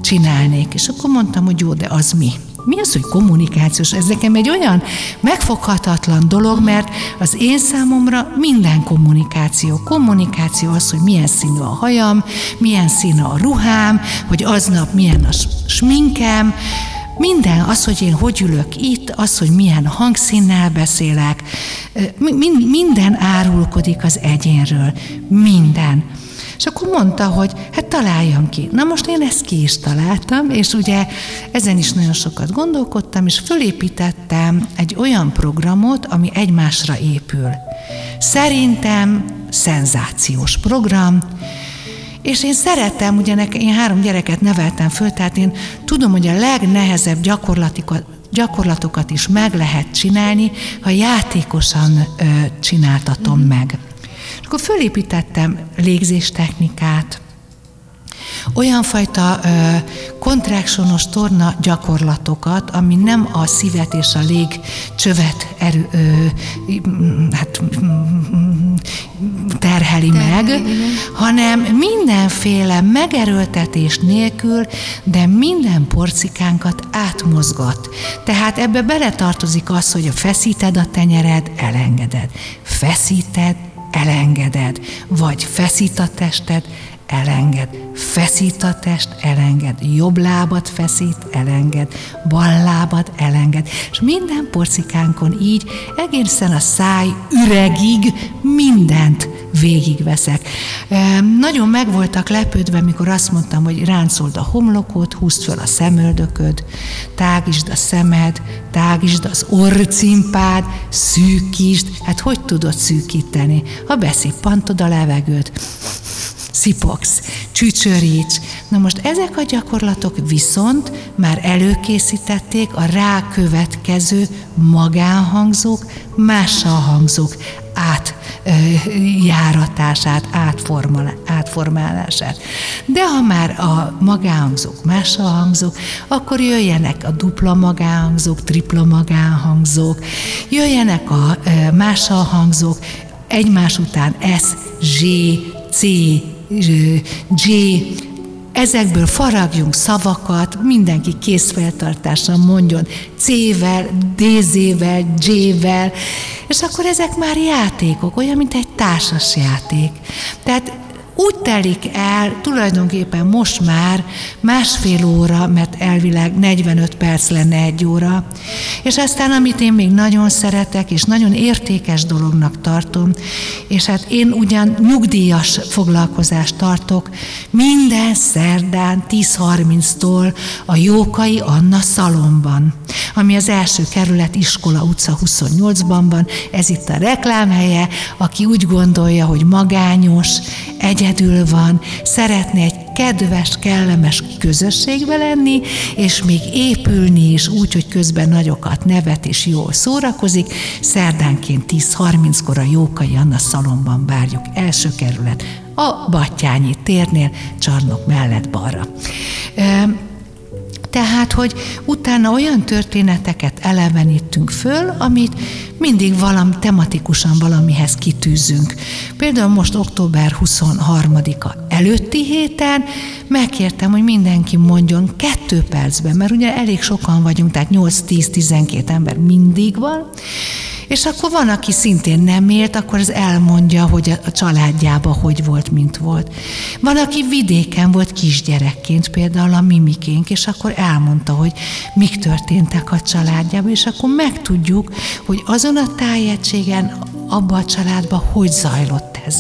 [SPEAKER 2] csinálnék. És akkor mondtam, hogy jó, de az mi? Mi az, hogy kommunikációs? Ez nekem egy olyan megfoghatatlan dolog, mert az én számomra minden kommunikáció. Kommunikáció az, hogy milyen színű a hajam, milyen színű a ruhám, hogy aznap milyen a sminkem, minden, az, hogy én hogy ülök itt, az, hogy milyen hangszínnel beszélek, minden árulkodik az egyénről. Minden. És akkor mondta, hogy hát találjam ki. Na most én ezt ki is találtam, és ugye ezen is nagyon sokat gondolkodtam, és fölépítettem egy olyan programot, ami egymásra épül. Szerintem szenzációs program, és én szeretem, ugye én három gyereket neveltem föl, tehát én tudom, hogy a legnehezebb gyakorlatokat, gyakorlatokat is meg lehet csinálni, ha játékosan ö, csináltatom meg. És akkor fölépítettem légzéstechnikát, olyan fajta ö, kontrakcionos torna gyakorlatokat, ami nem a szívet és a légcsövet erő, ö, hát, terheli meg, hanem mindenféle megerőltetés nélkül, de minden porcikánkat átmozgat. Tehát ebbe beletartozik az, hogy feszíted a tenyered, elengeded. Feszíted, elengeded, vagy feszít a tested, elenged, feszít a test, elenged, jobb lábat feszít, elenged, bal lábat elenged, és minden porcikánkon így egészen a száj üregig mindent végigveszek. Nagyon meg voltak lepődve, mikor azt mondtam, hogy ráncold a homlokot, húzd föl a szemöldököd, tágisd a szemed, tágisd az orrcimpád, szűkítsd. Hát hogy tudod szűkíteni? Ha beszippantod a levegőt, szipogsz, csücsöríts. Na most ezek a gyakorlatok viszont már előkészítették a rákövetkező magánhangzók, mással hangzók átjáratását, átformálását. De ha már a magánhangzók mással hangzók, akkor jöjjenek a dupla magánhangzók, tripla magánhangzók, jöjjenek a mással hangzók, egymás után S, Z, C, G, ezekből faragjunk szavakat, mindenki készfeltartással mondjon C-vel, D-vel, G-vel, és akkor ezek már játékok, olyan, mint egy társas játék. Tehát úgy telik el tulajdonképpen most már másfél óra, mert elvileg 45 perc lenne egy óra, és aztán amit én még nagyon szeretek, és nagyon értékes dolognak tartom, és hát én ugyan nyugdíjas foglalkozást tartok, minden szerdán 10.30-tól a Jókai Anna szalomban, ami az első kerület iskola utca 28-ban van, ez itt a reklámhelye, aki úgy gondolja, hogy magányos, egyedül van, szeretne egy kedves, kellemes közösségbe lenni, és még épülni is úgy, hogy közben nagyokat nevet és jól szórakozik. Szerdánként 10.30-kor a Jókai Anna szalomban várjuk, első kerület, a Battyányi térnél, csarnok mellett balra. Tehát, hogy utána olyan történeteket elevenítünk föl, amit mindig valami tematikusan valamihez kitűzünk. Például most október 23-a előtti héten megkértem, hogy mindenki mondjon kettő percben, mert ugye elég sokan vagyunk, tehát 8-10-12 ember mindig van, és akkor van, aki szintén nem élt, akkor az elmondja, hogy a családjában hogy volt, mint volt. Van, aki vidéken volt kisgyerekként, például a mimikénk, és akkor elmondta, hogy mik történtek a családjában, és akkor megtudjuk, hogy azon a tájegységen, abba a családba hogy zajlott ez.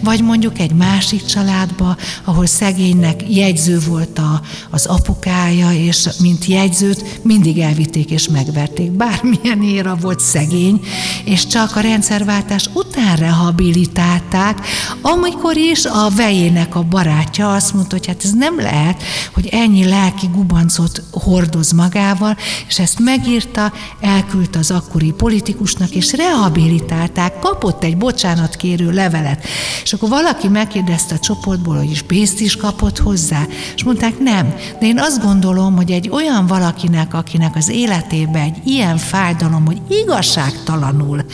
[SPEAKER 2] Vagy mondjuk egy másik családba, ahol szegénynek jegyző volt a, az apukája, és mint jegyzőt mindig elvitték és megverték. Bármilyen éra volt szegény, és csak a rendszerváltás után rehabilitálták, amikor is a vejének a barátja azt mondta, hogy hát ez nem lehet, hogy ennyi lelki gubancot hordoz magával, és ezt megírta, elküldte az akkori politikusnak, és rehabilitálták, kapott egy bocsánatkérő levelet. És akkor valaki megkérdezte a csoportból, hogy is pénzt is kapott hozzá, és mondták nem. De én azt gondolom, hogy egy olyan valakinek, akinek az életébe egy ilyen fájdalom, hogy igazságtalanul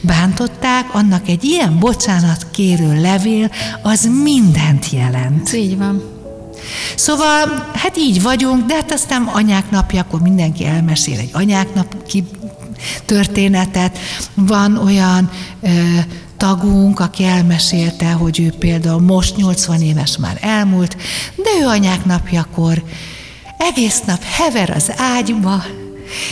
[SPEAKER 2] bántották, annak egy ilyen bocsánat kérő levél, az mindent jelent.
[SPEAKER 1] Így van.
[SPEAKER 2] Szóval, hát így vagyunk, de hát aztán anyák napja, akkor mindenki elmesél egy anyák nap történetet. Van olyan ö, tagunk, aki elmesélte, hogy ő például most 80 éves már elmúlt, de ő anyák napjakor egész nap hever az ágyba,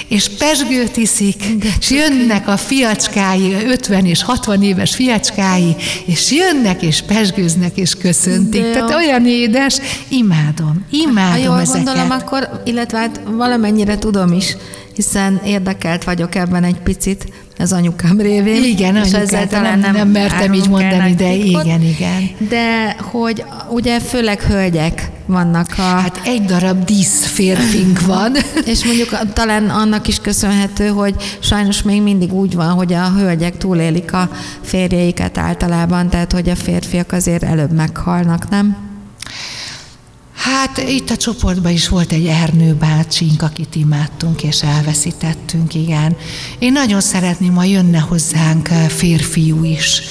[SPEAKER 2] és pesgőt iszik, és jönnek a fiacskái, 50 és 60 éves fiacskái, és jönnek, és pesgőznek, és köszöntik. Tehát olyan édes, imádom, imádom ha jól ezeket.
[SPEAKER 1] gondolom, akkor, illetve hát valamennyire tudom is, hiszen érdekelt vagyok ebben egy picit, az anyukám révén.
[SPEAKER 2] Igen, és ezzel talán nem, nem mertem így mondani, de igen, igen.
[SPEAKER 1] De hogy ugye főleg hölgyek vannak a...
[SPEAKER 2] Hát egy darab dísz férfink van.
[SPEAKER 1] és mondjuk talán annak is köszönhető, hogy sajnos még mindig úgy van, hogy a hölgyek túlélik a férjeiket általában, tehát hogy a férfiak azért előbb meghalnak, nem?
[SPEAKER 2] Hát itt a csoportban is volt egy Ernő bácsink, akit imádtunk és elveszítettünk, igen. Én nagyon szeretném, ha jönne hozzánk eh, férfiú is.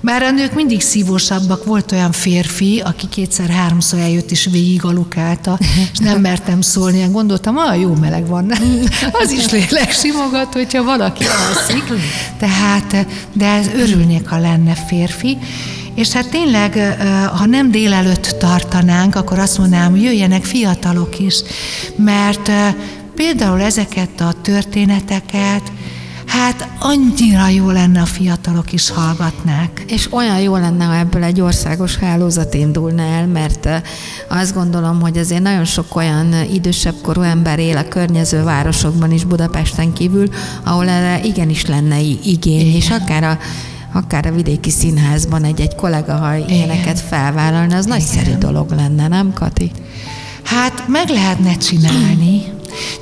[SPEAKER 2] Bár a nők mindig szívósabbak, volt olyan férfi, aki kétszer-háromszor eljött és végig alukálta, és nem mertem szólni, gondoltam, ah, jó meleg van, az is lélek simogat, hogyha valaki alszik. Tehát, eh, de örülnék, ha lenne férfi. És hát tényleg, ha nem délelőtt tartanánk, akkor azt mondanám, hogy jöjjenek fiatalok is, mert például ezeket a történeteket, Hát annyira jó lenne, a fiatalok is hallgatnák.
[SPEAKER 1] És olyan jó lenne, ha ebből egy országos hálózat indulna el, mert azt gondolom, hogy azért nagyon sok olyan idősebb korú ember él a környező városokban is Budapesten kívül, ahol erre igenis lenne igény, Igen. és akár a akár a vidéki színházban egy-egy kollega, ha ilyeneket felvállalna, az Igen. nagyszerű dolog lenne, nem Kati?
[SPEAKER 2] Hát meg lehetne csinálni,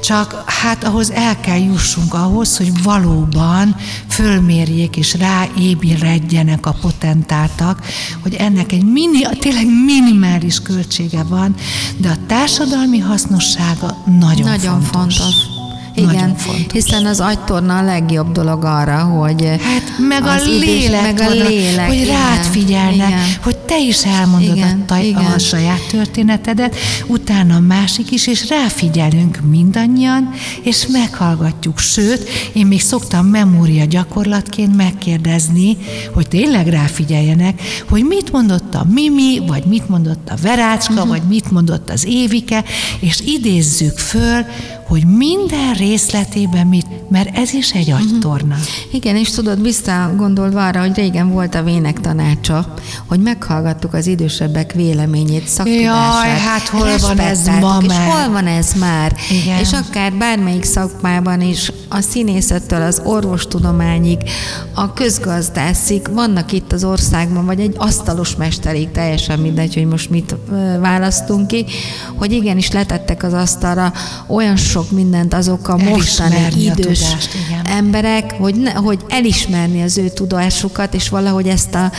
[SPEAKER 2] csak hát ahhoz el kell jussunk ahhoz, hogy valóban fölmérjék és ráébredjenek a potentátak, hogy ennek egy mini, tényleg minimális költsége van, de a társadalmi hasznossága nagyon, nagyon fontos. fontos.
[SPEAKER 1] Igen, hiszen az agytorna a legjobb dolog arra, hogy
[SPEAKER 2] Hát meg a lélek,
[SPEAKER 1] meg a lélek,
[SPEAKER 2] hogy
[SPEAKER 1] igen,
[SPEAKER 2] rád figyelnek,
[SPEAKER 1] igen.
[SPEAKER 2] hogy te is elmondod
[SPEAKER 1] Igen,
[SPEAKER 2] a, taj,
[SPEAKER 1] igen.
[SPEAKER 2] a saját történetedet, utána a másik is, és ráfigyelünk mindannyian, és meghallgatjuk. Sőt, én még szoktam memória gyakorlatként megkérdezni, hogy tényleg ráfigyeljenek, hogy mit mondott a Mimi, vagy mit mondott a Verácska, uh-huh. vagy mit mondott az Évike, és idézzük föl, hogy minden részletében mit, mert ez is egy agytorna. Uh-huh.
[SPEAKER 1] Igen, és tudod, visszagondolva arra, hogy régen volt a vének tanácsa, hogy meghallgattuk az idősebbek véleményét, szaktudását.
[SPEAKER 2] Jaj, hát hol van ez ma
[SPEAKER 1] és
[SPEAKER 2] már?
[SPEAKER 1] hol van ez már?
[SPEAKER 2] Igen.
[SPEAKER 1] És akár bármelyik szakmában is, a színészettől az orvostudományig, a közgazdászig, vannak itt az országban, vagy egy asztalos mesterig, teljesen mindegy, hogy most mit választunk ki, hogy igenis letettek az asztalra olyan sok mindent azok a mostani
[SPEAKER 2] Elismerni a
[SPEAKER 1] idős
[SPEAKER 2] tudást, igen.
[SPEAKER 1] emberek, hogy, ne, hogy elismerni az ő tudásukat, és valahogy ezt a,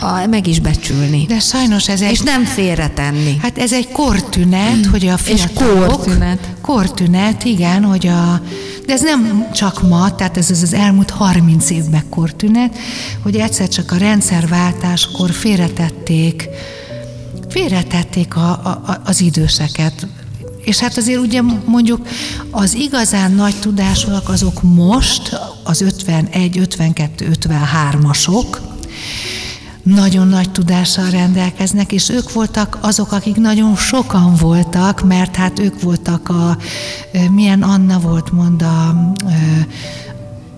[SPEAKER 1] a, meg is becsülni.
[SPEAKER 2] De sajnos ez egy
[SPEAKER 1] és nem félretenni.
[SPEAKER 2] Hát ez egy kortünet, hogy a
[SPEAKER 1] És
[SPEAKER 2] fiatalok...
[SPEAKER 1] kortünet.
[SPEAKER 2] Kortünet, igen, hogy a... De ez nem csak ma, tehát ez az, az elmúlt 30 évben kortünet, hogy egyszer csak a rendszerváltáskor félretették, félretették a, a, az időseket. És hát azért ugye mondjuk az igazán nagy tudásúak azok most, az 51, 52, 53-asok, nagyon nagy tudással rendelkeznek, és ők voltak azok, akik nagyon sokan voltak, mert hát ők voltak a, milyen Anna volt, mond a,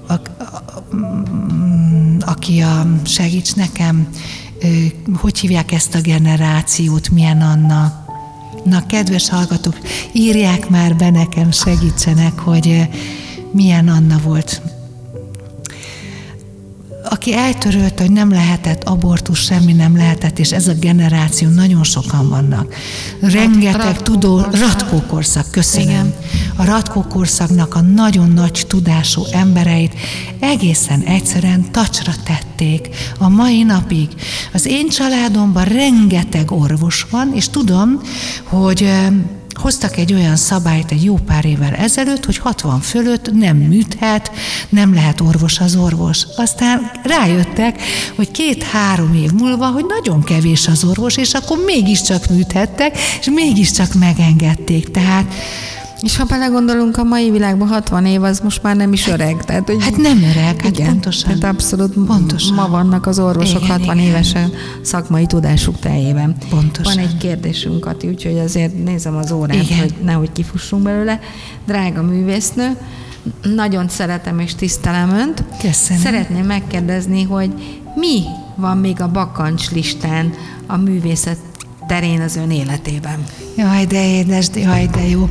[SPEAKER 2] a, a, aki a, segíts nekem, hogy hívják ezt a generációt, milyen Anna? Na, kedves hallgatók, írják már be nekem, segítsenek, hogy milyen Anna volt aki eltörölte, hogy nem lehetett abortus, semmi nem lehetett, és ez a generáció nagyon sokan vannak. Rengeteg
[SPEAKER 1] Ratkó
[SPEAKER 2] tudó,
[SPEAKER 1] korszak.
[SPEAKER 2] ratkókorszak, köszönöm.
[SPEAKER 1] Igen.
[SPEAKER 2] A ratkókorszaknak a nagyon nagy tudású embereit egészen egyszerűen tacsra tették a mai napig. Az én családomban rengeteg orvos van, és tudom, hogy hoztak egy olyan szabályt egy jó pár évvel ezelőtt, hogy 60 fölött nem műthet, nem lehet orvos az orvos. Aztán rájöttek, hogy két-három év múlva, hogy nagyon kevés az orvos, és akkor mégiscsak műthettek, és mégiscsak megengedték. Tehát
[SPEAKER 1] És ha belegondolunk, a mai világban 60 év az most már nem is öreg. Tehát, hogy
[SPEAKER 2] Hát nem öreg, hát
[SPEAKER 1] igen,
[SPEAKER 2] pontosan.
[SPEAKER 1] Tehát abszolút
[SPEAKER 2] Pontosan.
[SPEAKER 1] ma vannak az orvosok
[SPEAKER 2] Igen,
[SPEAKER 1] 60
[SPEAKER 2] igen.
[SPEAKER 1] évesen szakmai tudásuk teljében.
[SPEAKER 2] Pontosan.
[SPEAKER 1] Van egy kérdésünk, Kati, úgyhogy azért nézem az órát,
[SPEAKER 2] Igen.
[SPEAKER 1] hogy nehogy kifussunk belőle. Drága művésznő, nagyon szeretem és tisztelem Önt.
[SPEAKER 2] Köszönöm.
[SPEAKER 1] Szeretném megkérdezni, hogy mi van még a bakancs listán a művészet terén az Ön életében?
[SPEAKER 2] Jaj, de édes, jaj, de jó.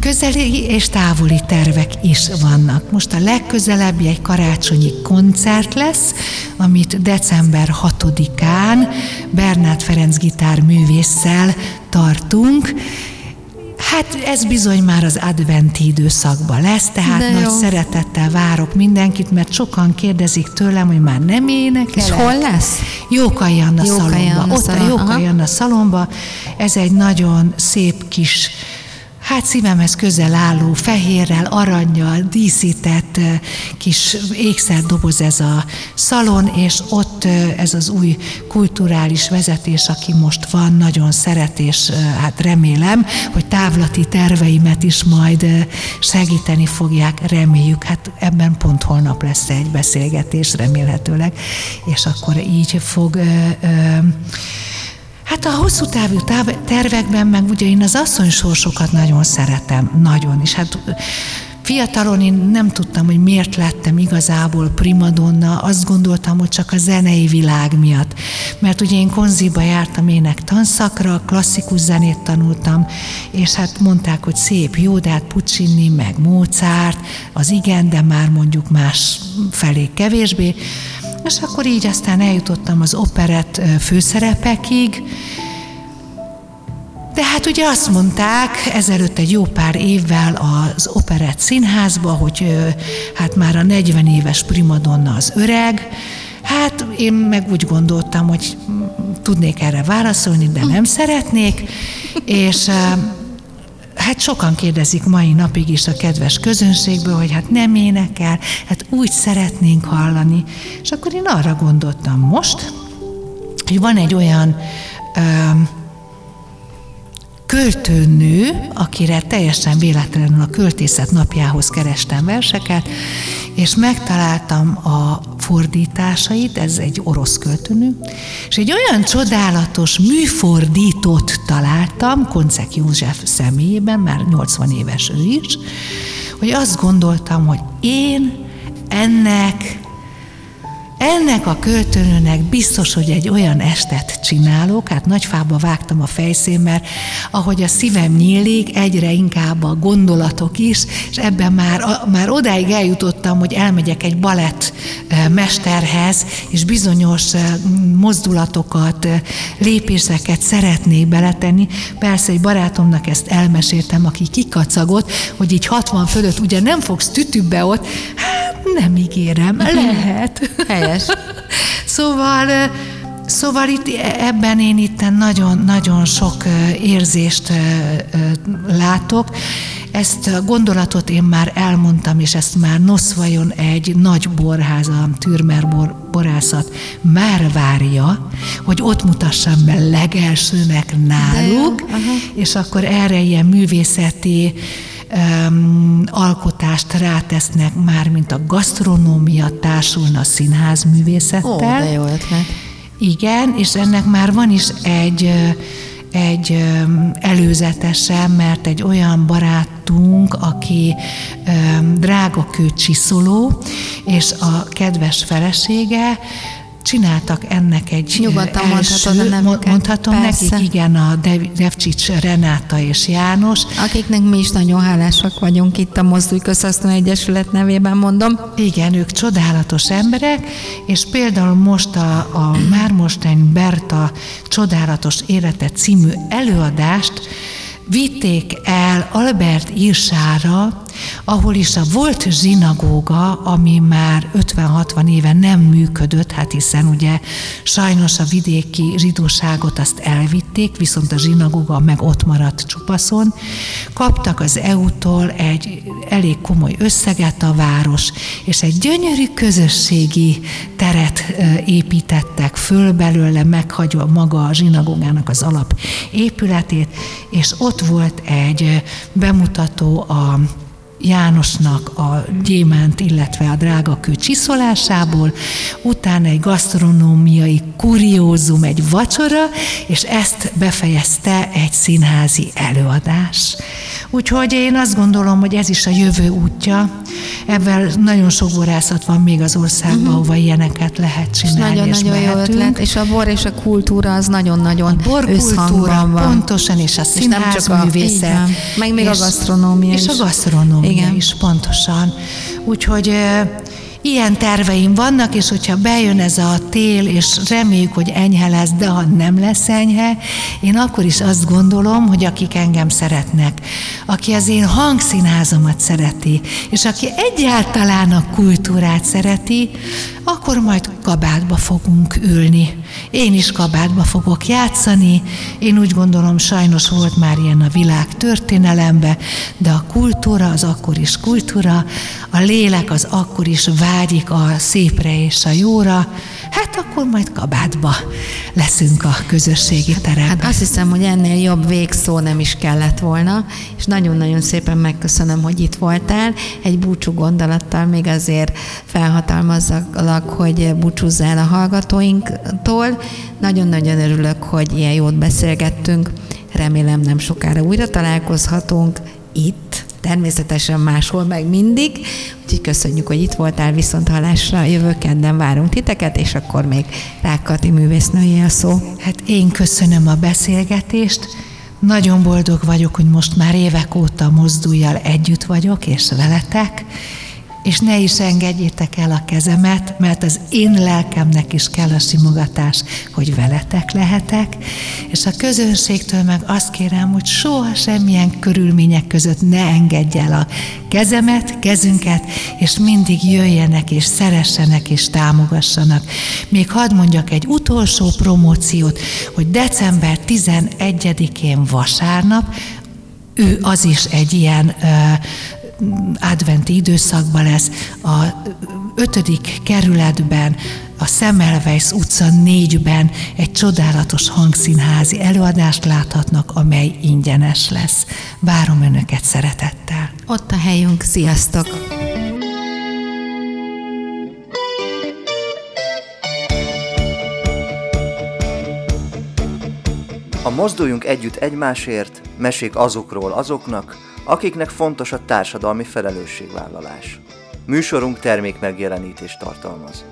[SPEAKER 2] Közeli és távoli tervek is vannak. Most a legközelebbi egy karácsonyi koncert lesz, amit december 6-án Bernát Ferenc gitárművésszel tartunk. Hát ez bizony már az adventi időszakban lesz, tehát
[SPEAKER 1] De
[SPEAKER 2] nagy
[SPEAKER 1] jó.
[SPEAKER 2] szeretettel várok mindenkit, mert sokan kérdezik tőlem, hogy már nem énekel.
[SPEAKER 1] És hol lesz?
[SPEAKER 2] Jókai Anna
[SPEAKER 1] Jókai
[SPEAKER 2] szalomba.
[SPEAKER 1] Anna
[SPEAKER 2] Ott a
[SPEAKER 1] szalon,
[SPEAKER 2] Jókai
[SPEAKER 1] aha.
[SPEAKER 2] Anna szalomba. Ez egy nagyon szép kis Hát szívemhez közel álló, fehérrel, aranyjal díszített kis ékszerdoboz ez a szalon, és ott ez az új kulturális vezetés, aki most van, nagyon szeret, és hát remélem, hogy távlati terveimet is majd segíteni fogják, reméljük. Hát ebben pont holnap lesz egy beszélgetés remélhetőleg, és akkor így fog ö, ö, Hát a hosszú távú táv- tervekben meg ugye én az asszony sorsokat nagyon szeretem, nagyon, és hát Fiatalon én nem tudtam, hogy miért lettem igazából primadonna, azt gondoltam, hogy csak a zenei világ miatt. Mert ugye én konziba jártam ének tanszakra, klasszikus zenét tanultam, és hát mondták, hogy szép, jó, de hát Puccini, meg Mozart, az igen, de már mondjuk más felé kevésbé. És akkor így aztán eljutottam az operett főszerepekig, de hát ugye azt mondták ezelőtt egy jó pár évvel az Operett Színházba, hogy hát már a 40 éves primadonna az öreg, Hát én meg úgy gondoltam, hogy tudnék erre válaszolni, de nem szeretnék, és hát sokan kérdezik mai napig is a kedves közönségből, hogy hát nem énekel, hát úgy szeretnénk hallani. És akkor én arra gondoltam most, hogy van egy olyan ö, költőnő, akire teljesen véletlenül a költészet napjához kerestem verseket, és megtaláltam a fordításait, ez egy orosz költőnő, és egy olyan csodálatos műfordítót találtam, Koncek József személyében, már 80 éves ő is, hogy azt gondoltam, hogy én ennek ennek a költőnőnek biztos, hogy egy olyan estet csinálok, hát nagyfába vágtam a fejszémmel, ahogy a szívem nyílik, egyre inkább a gondolatok is, és ebben már, már odáig eljutottam, hogy elmegyek egy balett mesterhez, és bizonyos mozdulatokat, lépéseket szeretnék beletenni. Persze egy barátomnak ezt elmeséltem, aki kikacagott, hogy így 60 fölött ugye nem fogsz tütübe ott, hát nem ígérem, lehet.
[SPEAKER 1] Helyes.
[SPEAKER 2] szóval, szóval itt ebben én itt nagyon-nagyon sok érzést látok. Ezt a gondolatot én már elmondtam, és ezt már Noszvajon egy nagy borház, a Türmer bor, borászat már várja, hogy ott mutassam be legelsőnek náluk, és akkor erre ilyen művészeti um, alkotást rátesznek már, mint a gasztronómia társulna a színház művészettel. Ó,
[SPEAKER 1] de jó ötlet.
[SPEAKER 2] Igen, és ennek már van is egy egy előzetese, mert egy olyan barátunk, aki drága kőcsiszoló, és a kedves felesége csináltak ennek egy
[SPEAKER 1] Nyugodtan első, mondhatod a
[SPEAKER 2] nevüket. Mondhatom Persze. nekik, igen, a Devcsics Renáta és János.
[SPEAKER 1] Akiknek mi is nagyon hálásak vagyunk itt a Mozdulj Közhasznú Egyesület nevében mondom.
[SPEAKER 2] Igen, ők csodálatos emberek, és például most a, a Mármostány Berta Csodálatos Élete című előadást vitték el Albert Irsára, ahol is a volt zsinagóga, ami már 50-60 éve nem működött, hát hiszen ugye sajnos a vidéki zsidóságot azt elvitték, viszont a zsinagóga meg ott maradt csupaszon, kaptak az EU-tól egy elég komoly összeget a város, és egy gyönyörű közösségi teret építettek föl belőle, meghagyva maga a zsinagógának az alap épületét, és ott volt egy bemutató a Jánosnak a gyémánt, illetve a drágakő csiszolásából, utána egy gasztronómiai kuriózum, egy vacsora, és ezt befejezte egy színházi előadás. Úgyhogy én azt gondolom, hogy ez is a jövő útja. Ebben nagyon sok borászat van még az országban, uh-huh. ahova ilyeneket lehet csinálni.
[SPEAKER 1] Nagyon-nagyon jó ötlet, és a bor és a kultúra az nagyon-nagyon a borkultúra,
[SPEAKER 2] van. pontosan, és a színházművészet.
[SPEAKER 1] Meg még és, a gasztronómia
[SPEAKER 2] És is. a gasztronómia Igen. is, pontosan. Úgyhogy Ilyen terveim vannak, és hogyha bejön ez a tél, és reméljük, hogy enyhe lesz, de ha nem lesz enyhe, én akkor is azt gondolom, hogy akik engem szeretnek, aki az én hangszínházomat szereti, és aki egyáltalán a kultúrát szereti, akkor majd kabátba fogunk ülni. Én is kabátba fogok játszani. Én úgy gondolom, sajnos volt már ilyen a világ történelembe, de a kultúra az akkor is kultúra, a lélek az akkor is vágyik a szépre és a jóra, hát akkor majd kabátba leszünk a közösségi teremben. Hát
[SPEAKER 1] azt hiszem, hogy ennél jobb végszó nem is kellett volna, és nagyon-nagyon szépen megköszönöm, hogy itt voltál. Egy búcsú gondolattal még azért felhatalmazzak, hogy búcsúzzál a hallgatóinktól. Nagyon-nagyon örülök, hogy ilyen jót beszélgettünk. Remélem nem sokára újra találkozhatunk itt, természetesen máshol meg mindig. Úgyhogy köszönjük, hogy itt voltál, viszont hallásra jövő kedden várunk titeket, és akkor még Rákati művésznője a szó.
[SPEAKER 2] Hát én köszönöm a beszélgetést, nagyon boldog vagyok, hogy most már évek óta mozduljal együtt vagyok, és veletek, és ne is engedjétek el a kezemet, mert az én lelkemnek is kell a simogatás, hogy veletek lehetek, és a közönségtől meg azt kérem, hogy soha semmilyen körülmények között ne engedj el a kezemet, kezünket, és mindig jöjjenek, és szeressenek, és támogassanak. Még hadd mondjak egy utolsó promóciót, hogy december 11-én vasárnap ő az is egy ilyen adventi időszakban lesz. A ötödik kerületben, a Semmelweis utca négyben egy csodálatos hangszínházi előadást láthatnak, amely ingyenes lesz. Várom Önöket szeretettel.
[SPEAKER 1] Ott a helyünk, sziasztok!
[SPEAKER 3] A Mozduljunk Együtt Egymásért mesék azokról azoknak, akiknek fontos a társadalmi felelősségvállalás. Műsorunk termék megjelenítést tartalmaz.